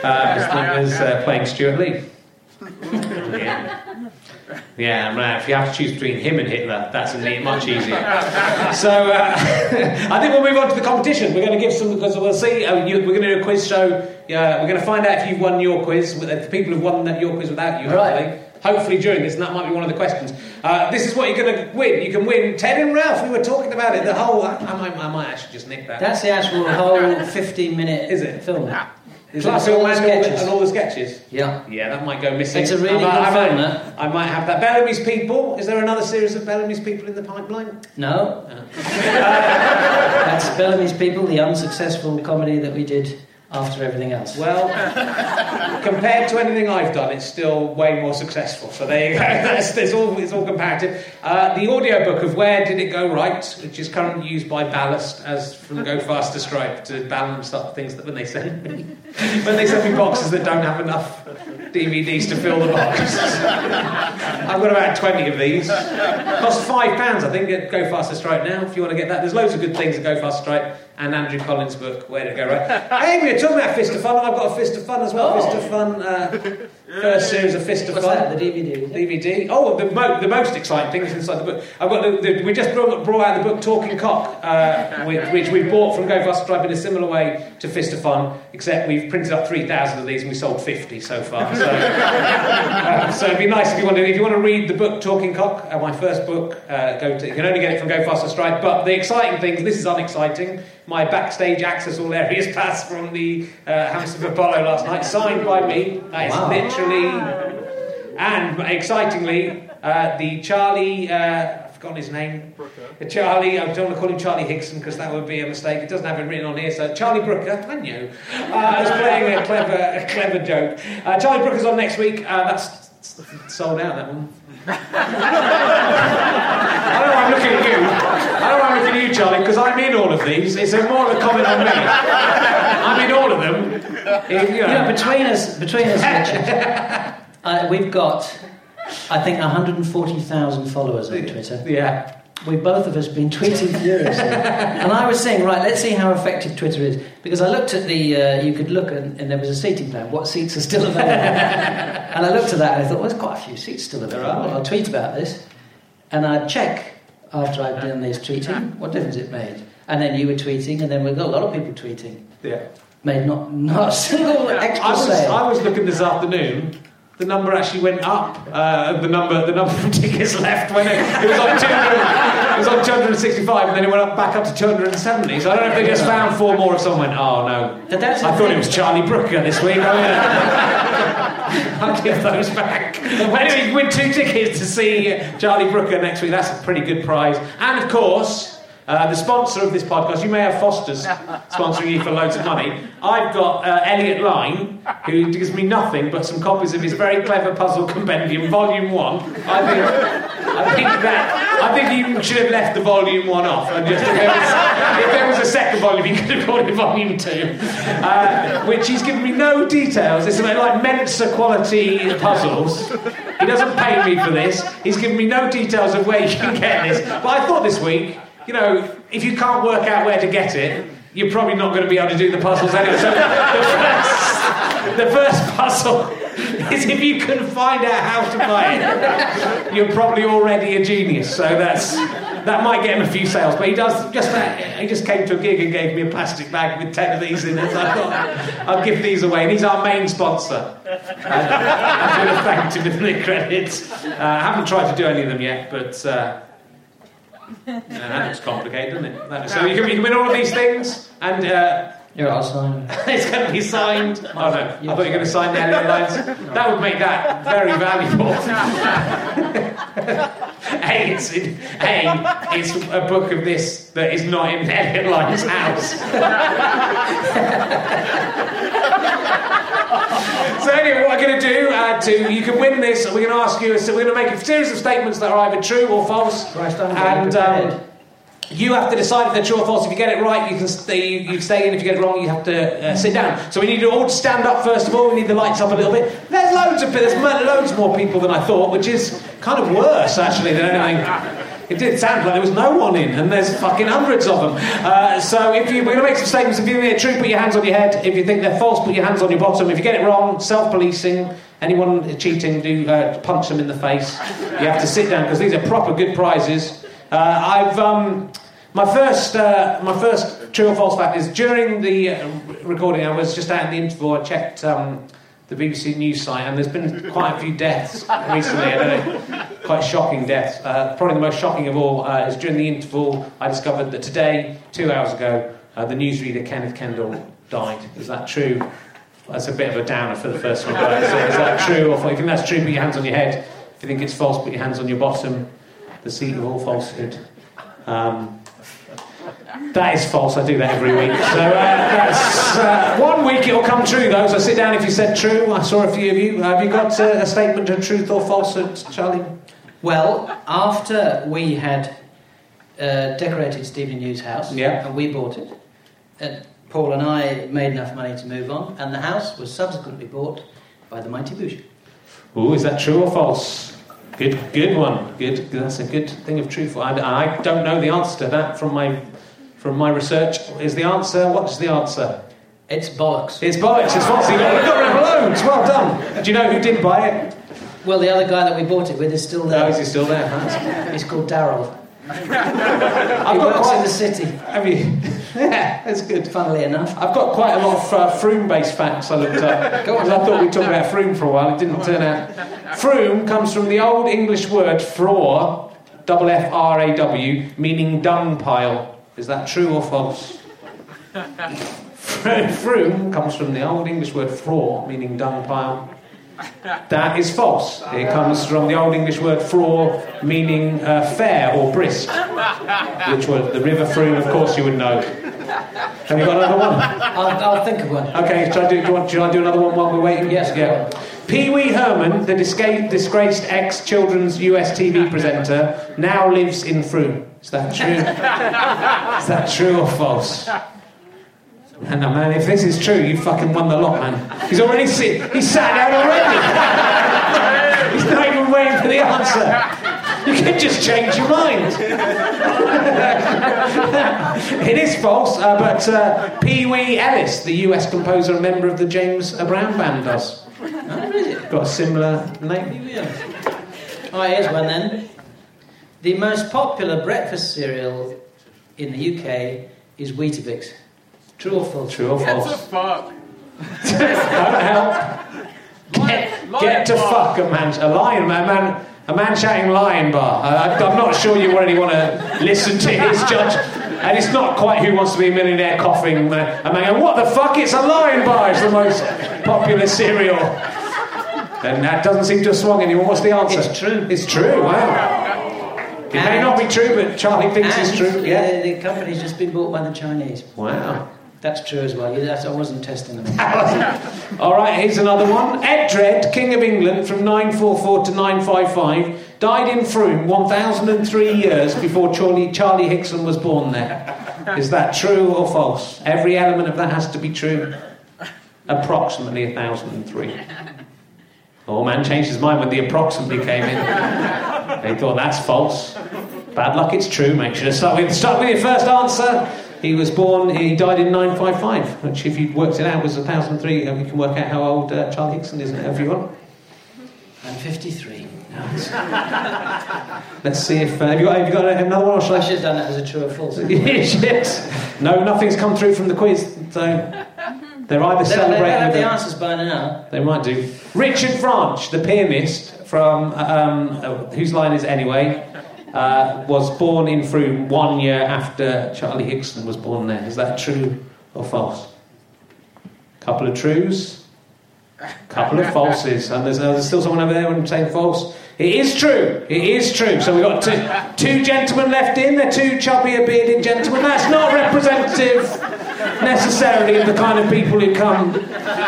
uh, was, uh, playing Stewart Lee. Yeah. Yeah, right. If you have to choose between him and Hitler, that's much easier. So uh, I think we'll move on to the competition. We're going to give some because we'll see. Uh, you, we're going to do a quiz show. Yeah, we're going to find out if you've won your quiz. uh, The people who've won that, your quiz without you, Right. hopefully. Hopefully during this, and that might be one of the questions. Uh, this is what you're going to win. You can win Ted and Ralph. We were talking about it. The whole. I, I might, I might actually just nick that. That's the actual whole 15 minute Is it? film. Is Plus that all film the all the- sketches. and all the sketches. Yeah. Yeah, that might go missing. It's a really I might, good I might, film. I might have that. Bellamy's People. Is there another series of Bellamy's People in the pipeline? No. That's Bellamy's People, the unsuccessful comedy that we did after everything else? Well, compared to anything I've done, it's still way more successful. So there you go. That's, it's, all, it's all comparative. Uh, the audiobook of Where Did It Go Right, which is currently used by Ballast as from Go Faster Stripe to balance up things that when they send me when they send me boxes that don't have enough DVDs to fill the box. I've got about 20 of these. Cost five pounds, I think, at Go Faster Stripe now, if you want to get that. There's loads of good things at Go Faster Stripe and Andrew Collins' book, Where It Go Right? hey, we were talking about Fist of Fun. I've got a Fist of Fun as well. Oh. Fist of Fun, uh, first series of Fist of What's Fun. that? The DVD? DVD. Oh, the, mo- the most exciting thing is inside the book. I've got the, the, we just brought, brought out the book Talking Cock, uh, which, which we bought from Go Faster Stripe in a similar way to Fist of Fun, except we've printed up 3,000 of these and we sold 50 so far. So, uh, so it'd be nice if you want to if you want to read the book Talking Cock, uh, my first book. Uh, go to, you can only get it from Go Faster Stripe. But the exciting thing, this is unexciting. My backstage access all areas pass from the uh, Hammersmith Apollo last night, signed by me. That is Wow. literally. And excitingly, uh, the Charlie, uh, I've forgotten his name. The Charlie, I don't want to call him Charlie Higson because that would be a mistake. It doesn't have it written on here. So Charlie Brooker, I knew. Uh, I was playing a clever, a clever joke. Uh, Charlie Brooker's on next week. Uh, that's sold out, that one. I don't know why I'm looking at you. I don't know why I'm looking at you, Charlie, because I'm in all of these. It's a more of a comment on me. I'm in all of them. You You know, know, between us, between us, Richard, uh, we've got, I think, 140,000 followers on Twitter. yeah. We both of us been tweeting furiously, and I was saying, right, let's see how effective Twitter is because I looked at the, uh, you could look and, and there was a seating plan. What seats are still available? and I looked at that and I thought, well, there's quite a few seats still available. I'll tweet about this, and I'd check after I'd done this tweeting what difference it made. And then you were tweeting, and then we got a lot of people tweeting. Yeah. Made not not a single extra I was, sale. I was looking this afternoon. The number actually went up. Uh, the number, the number of tickets left when it, it was on 200, it was on 265, and then it went up back up to 270. So I don't know if they just found four more, or someone went, "Oh no." I thought thing. it was Charlie Brooker this week. I'll give those back. Anyway, you win two tickets to see Charlie Brooker next week. That's a pretty good prize. And of course. Uh, the sponsor of this podcast, you may have Foster's sponsoring you for loads of money. I've got uh, Elliot Line, who gives me nothing but some copies of his very clever puzzle compendium, Volume One. I think, I think that I think you should have left the Volume One off, and just if there was, if there was a second volume, you could have called it Volume Two, uh, which he's given me no details. It's about like Mensa quality puzzles. He doesn't pay me for this. He's given me no details of where you can get this. But I thought this week, you know, if you can't work out where to get it, you're probably not going to be able to do the puzzles anyway. So the first, the first puzzle is if you can find out how to buy it, you're probably already a genius. So that's that might get him a few sales. But he does just that. He just came to a gig and gave me a plastic bag with ten of these in it. So I thought I'll give these away. And he's our main sponsor. I should have thanked him in the credits. Uh, I haven't tried to do any of them yet, but. Uh, yeah, that looks complicated, doesn't it? So you can, you can win all of these things, and uh, Here, I'll sign. it's going to be signed. Oh no, I thought you were going to sign the Elliot lines. That would make that very valuable. a, it's in, a, it's a book of this that is not in Elliot Line's house. So anyway, what we're going to do uh, to you can win this. We're going to ask you. So we're going to make a series of statements that are either true or false, Christ, and. Um, you have to decide if they're true or false. If you get it right, you can stay. You, you stay in. If you get it wrong, you have to uh, sit down. So we need you all to stand up first of all. We need the lights up a little bit. There's loads of there's loads more people than I thought, which is kind of worse actually than anything. It did sound like there was no one in, and there's fucking hundreds of them. Uh, so if you, we're going to make some statements. If you think they're true, put your hands on your head. If you think they're false, put your hands on your bottom. If you get it wrong, self-policing. Anyone cheating, do uh, punch them in the face. You have to sit down because these are proper good prizes. Uh, I've um, my first uh, my first true or false fact is during the uh, recording. I was just out in the interval. I checked um, the BBC News site, and there's been quite a few deaths recently. I don't know, quite shocking deaths. Uh, probably the most shocking of all uh, is during the interval. I discovered that today, two hours ago, uh, the newsreader Kenneth Kendall died. Is that true? That's a bit of a downer for the first one. But is, that true? Or if you think that's true, put your hands on your head. If you think it's false, put your hands on your bottom. The seat of all falsehood. Um, That is false. I do that every week. So uh, that's uh, one week it'll come true though. So sit down if you said true. I saw a few of you. Have you got uh, a statement of truth or falsehood, Charlie? Well, after we had uh, decorated Stephen Hughes' house, Yeah. and we bought it, uh, Paul and I made enough money to move on, and the house was subsequently bought by the Mighty Boosh. Ooh, is that true or false? Good, good one. Good. That's a good thing of truth. I, I don't know the answer to that from my from my research. Is the answer? What's the answer? It's bollocks. It's bollocks. It's false. You got, rid of loads. Well done. Do you know who did buy it? Well, the other guy that we bought it with is still there. is he still there? Hans? He's called Daryl. I've He got works in quite. the city, Have you? yeah, that's good. funnily enough. I've got quite a lot of uh, Frome-based facts I looked up. Go on. 'Cause I thought we'd talk about Frome for a while. It didn't turn out. Frome comes from the old English word froor, double F R A W, meaning dung pile. Is that true or false? Fro- Frome comes from the old English word froor, meaning dung pile. That is false. It comes from the old English word froor, meaning uh, fair or brisk, which was the River Frome, of course, you would know. Have you got another one? I'll, I'll think of one. Okay, shall I do, do you want, shall I do another one while we're waiting? Yes, go yeah. Pee Wee Herman, the disca- disgraced ex children's US TV presenter, now lives in Frome. Is that true? is that true or false? And man, if this is true, you fucking won the lot, man. He's already sit. He's sat down already. He's not even waiting for the answer. You can just change your mind. it is false, uh, but uh, Pee Wee Ellis, the US composer and member of the James Brown Band, does. Got a similar name. Oh, here's one then. The most popular breakfast cereal in the UK is Weetabix. True or false? True or false. What the fuck? Don't help. Get, Lion get to bar. fuck a man, a lion, a man, a man shouting lion bar. Uh, I'm not sure you really want to listen to his judge. And it's not quite who wants to be a millionaire coughing. Uh, a man going, what the fuck? It's a lion bar. It's the most popular cereal. And that doesn't seem to have swung anyone. What's the answer? It's true. It's true. Wow. It may not be true, but Charlie thinks and it's true. Yeah. the company's just been bought by the Chinese. Wow. That's true as well. That's- I wasn't testing them. All right, here's another one. Edred, King of England from 944 to 955, died in Frome 1003 years before Charlie, Charlie Higson was born there. Is that true or false? Every element of that has to be true. Approximately 1003. Oh, man changed his mind when the approximately came in. They thought that's false. Bad luck, it's true. Make sure to start with, start with your first answer. He was born, he died in 955, which, if you worked it out, was 1003. And you can work out how old uh, Charlie Higson is, you. I'm 53. Let's see if. Uh, have, you got, have you got another one, or shall I I? should have done that as a true or false. Shit. No, nothing's come through from the quiz, so they're either They, they, they celebrating. have the answers by now. They might do. Richard Franch, the pianist from um, uh, whose line is anyway, uh, was born in Frome one year after Charlie Higson was born there. Is that true or false? Couple of trues, couple of falses, and there's, uh, there's still someone over there saying false. It is true. It is true. So we've got two, two gentlemen left in. They're two chubbier bearded gentlemen. That's not representative necessarily of the kind of people who come.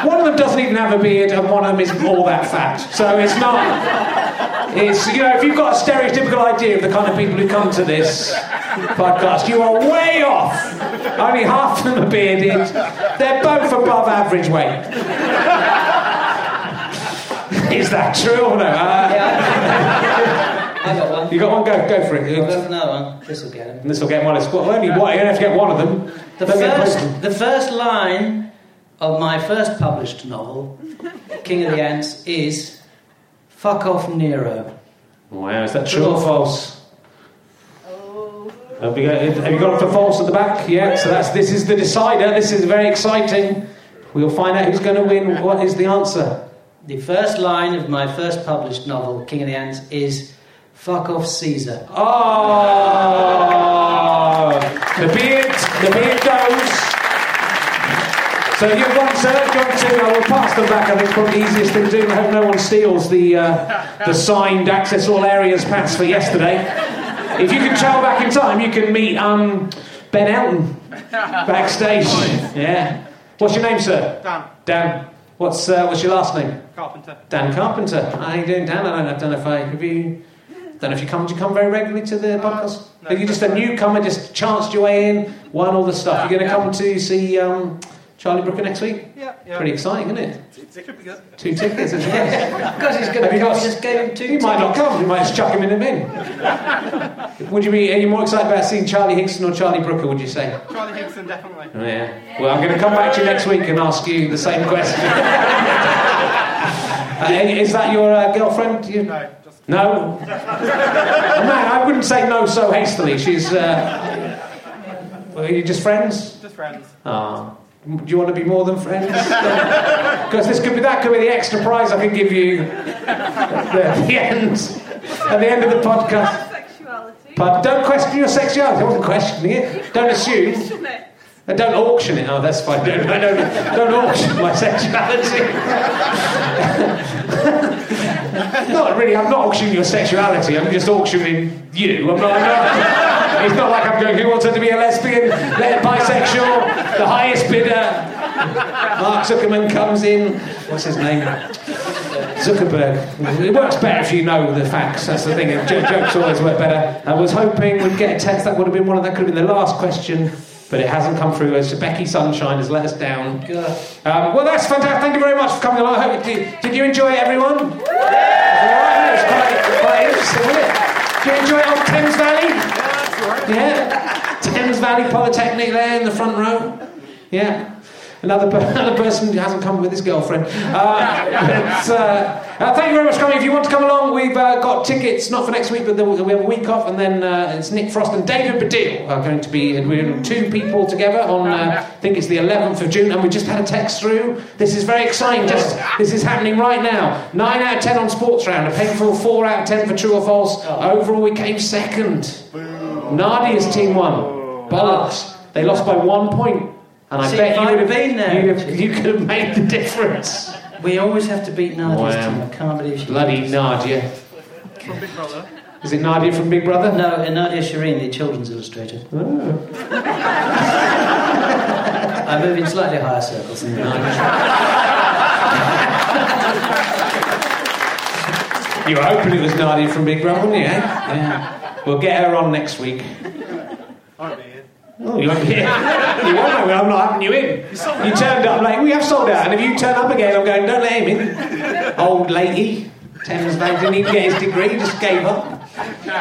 One of them doesn't even have a beard, and one of them isn't all that fat. So it's not. It's you know, if you've got a stereotypical idea of the kind of people who come to this podcast, you are way off. Only half of them are bearded. They're both above average weight. Is that true or no? Uh, Yeah, I, I got one. you got one? Go, go for I've it. got another one. This will get him. And this will get him one. It's well, only one. You only have to get one of them. The Don't get both of them. first, the first line of my first published novel, King of the Ants, is "Fuck off, Nero." Oh, wow, is that true or false? Oh. Have you, got, have you got it for false at the back? Yeah, so that's this is the decider. This is very exciting. We'll find out who's going to win. What is the answer? The first line of my first published novel, King of the Ants, is "Fuck off, Caesar." Oh, the beard, the beard goes. So you've want sir, do you want to? I will pass them back. I think it's probably the easiest thing to do. I hope no one steals the uh, the signed access all areas pass for yesterday. If you can travel back in time, you can meet um, Ben Elton, backstage. Yeah. What's your name, sir? Dan. Dan. What's uh, what's your last name? Carpenter. Dan Carpenter. How you doing, Dan? I don't, I don't know if I have you. Don't know if you come. Do you come very regularly to the podcast? no. Are you just a newcomer? Just chanced your way in, won all the stuff. You're going to come to see um, Charlie Brooker next week. Yeah, yeah. Pretty exciting, isn't it? It could be good. Two tickets. Isn't? Because he's going to you come, got- we just gave him two He might not come. We might just chuck him in the bin. would you be? Are you more excited about seeing Charlie Higson or Charlie Brooker? Would you say? Charlie Higson, definitely. Yeah. Well, I'm going to come back to you next week and ask you the same question. Uh, is that your uh, girlfriend? You- No, just No. Oh, man, I wouldn't say no so hastily. She's. Uh, well, are you just friends? just friends. Ah. Do you want to be more than friends? Because this could be that could be the extra prize I can give you at the, at the end at the end of the podcast. Sexuality. But don't question your sexuality. I wasn't questioning it. Don't assume. And don't auction it. Oh, that's fine. Don't, don't, don't auction my sexuality. not really. I'm not auctioning your sexuality. I'm just auctioning you. I'm not. I'm not it's not like I'm going. Who wants her to be a lesbian, le- bisexual, the highest bidder? Mark Zuckerman comes in. What's his name? Zuckerberg. It works better if you know the facts. That's the thing. Jokes always work better. I was hoping we'd get a text. That would have been one of that. Could have been the last question, but it hasn't come through. As Becky Sunshine has let us down. Um, well, that's fantastic. Thank you very much for coming along. I hope did, did you enjoy it, everyone? It was all right, it was quite, quite interesting, wasn't it? Did you enjoy old Thames Valley? Yeah, Thames Valley Polytechnic there in the front row. Yeah. Another, per- another person who hasn't come with his girlfriend. Uh, but, uh, uh, thank you very much for coming. If you want to come along, we've uh, got tickets, not for next week, but then we have a week off, and then uh, it's Nick Frost and David Baddiel are going to be, and we're two people together on, uh, I think it's the 11th of June, and we just had a text through. This is very exciting. Just This is happening right now. 9 out of 10 on Sports Round, a painful 4 out of 10 for true or false. Overall, we came second. Nadia's team won. Bollocks. They lost by one point. And I See, bet if you I'd would have been there, you'd have- you could have made the difference. We always have to beat Nadia's Wow. team. I can't believe she Bloody Nadia. From Big Brother. Is it Nadia from Big Brother? No, and Nadia Shireen, the children's illustrator. I move in slightly higher circles than Nadia. You were hoping it was Nadia from Big Brother, weren't you? Eh? Yeah. We'll get her on next week. I won't be here. Oh, you won't be here. You won't know. I'm not having you in. You turned up like we have sold out, and if you turn up again, I'm going. Don't let him in. Old lady, Thames Bank didn't even get his degree. Just gave up.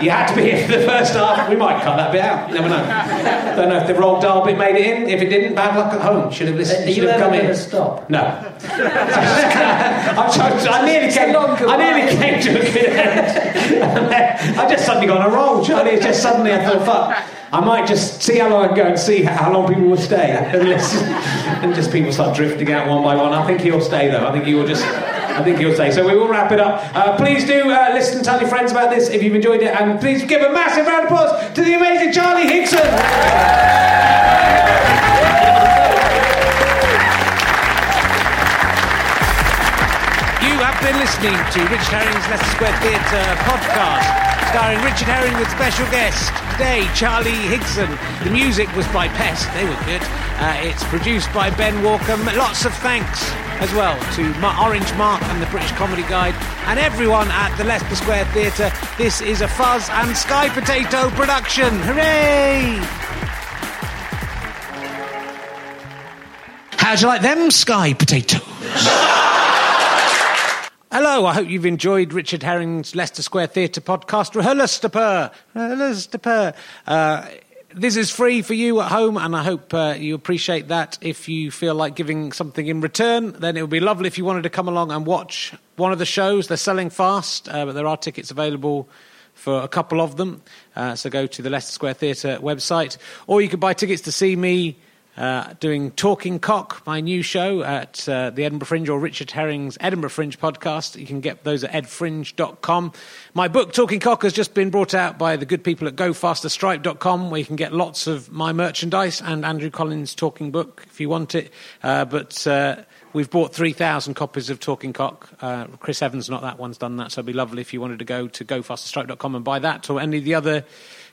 You had to be here for the first half. We might cut that bit out. You never know. Don't know if the roll dial bit made it in. If it didn't, bad luck at home. Should have Are listened. you have ever come in. stop? No. I'm trying, I nearly came. I nearly came to a good end. I just suddenly got on a roll, Charlie. It's just suddenly I thought, fuck. I might just see how long I go and see how long people will stay, and, listen, and just people start drifting out one by one. I think he'll stay though. I think he will just. I think he'll say. So we will wrap it up. Uh, please do uh, listen and tell your friends about this if you've enjoyed it, and please give a massive round of applause to the amazing Charlie Higson. You have been listening to Richard Herring's Leicester Square Theatre podcast, starring Richard Herring with special guest today, Charlie Higson. The music was by Pest, they were good. Uh, it's produced by Ben Walker. Lots of thanks as well to Orange Mark and the British Comedy Guide and everyone at the Leicester Square Theatre. This is a Fuzz and Sky Potato production. Hooray! How'd you like them Sky Potatoes? Hello, I hope you've enjoyed Richard Herring's Leicester Square Theatre podcast, Rehearsal Rehearsal uh, This is free for you at home, and I hope uh, you appreciate that. If you feel like giving something in return, then it would be lovely if you wanted to come along and watch one of the shows. They're selling fast, uh, but there are tickets available for a couple of them. Uh, so go to the Leicester Square Theatre website, or you could buy tickets to see me uh, doing Talking Cock, my new show at uh, the Edinburgh Fringe or Richard Herring's Edinburgh Fringe podcast. You can get those at edfringe.com. My book, Talking Cock, has just been brought out by the good people at gofasterstripe.com, where you can get lots of my merchandise and Andrew Collins' talking book if you want it. Uh, but uh, we've bought 3,000 copies of Talking Cock. Uh, Chris Evans, not that one's done that, so it'd be lovely if you wanted to go to gofasterstripe.com and buy that or any of the other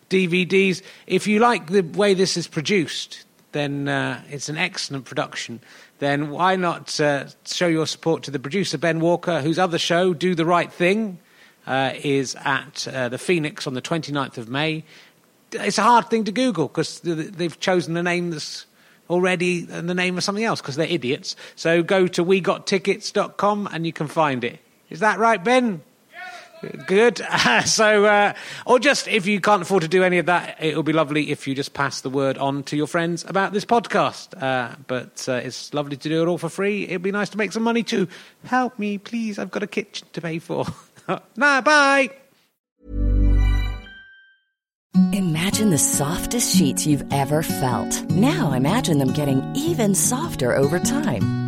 DVDs. If you like the way this is produced, then uh, it's an excellent production. Then why not uh, show your support to the producer, Ben Walker, whose other show, Do the Right Thing, uh, is at uh, the Phoenix on the 29th of May. It's a hard thing to Google because they've chosen a name that's already the name of something else because they're idiots. So go to wegottickets.com and you can find it. Is that right, Ben? Good. so, uh, or just if you can't afford to do any of that, it would be lovely if you just pass the word on to your friends about this podcast. Uh, but uh, it's lovely to do it all for free. It'd be nice to make some money too. Help me, please. I've got a kitchen to pay for. nah, bye. Imagine the softest sheets you've ever felt. Now imagine them getting even softer over time.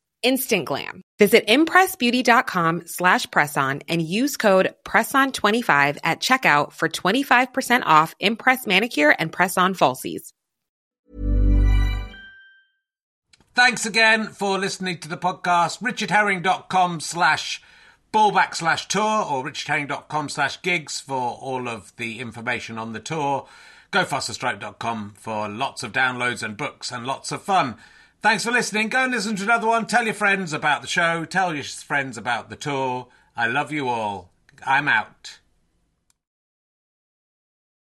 Instant glam. Visit impressbeauty.com slash presson and use code PRESSON25 at checkout for 25% off Impress Manicure and Press-On Falsies. Thanks again for listening to the podcast. richardherring.com slash ballback slash tour or richardherring.com slash gigs for all of the information on the tour. GoFasterStripe.com for lots of downloads and books and lots of fun. Thanks for listening. Go and listen to another one. Tell your friends about the show. Tell your friends about the tour. I love you all. I'm out.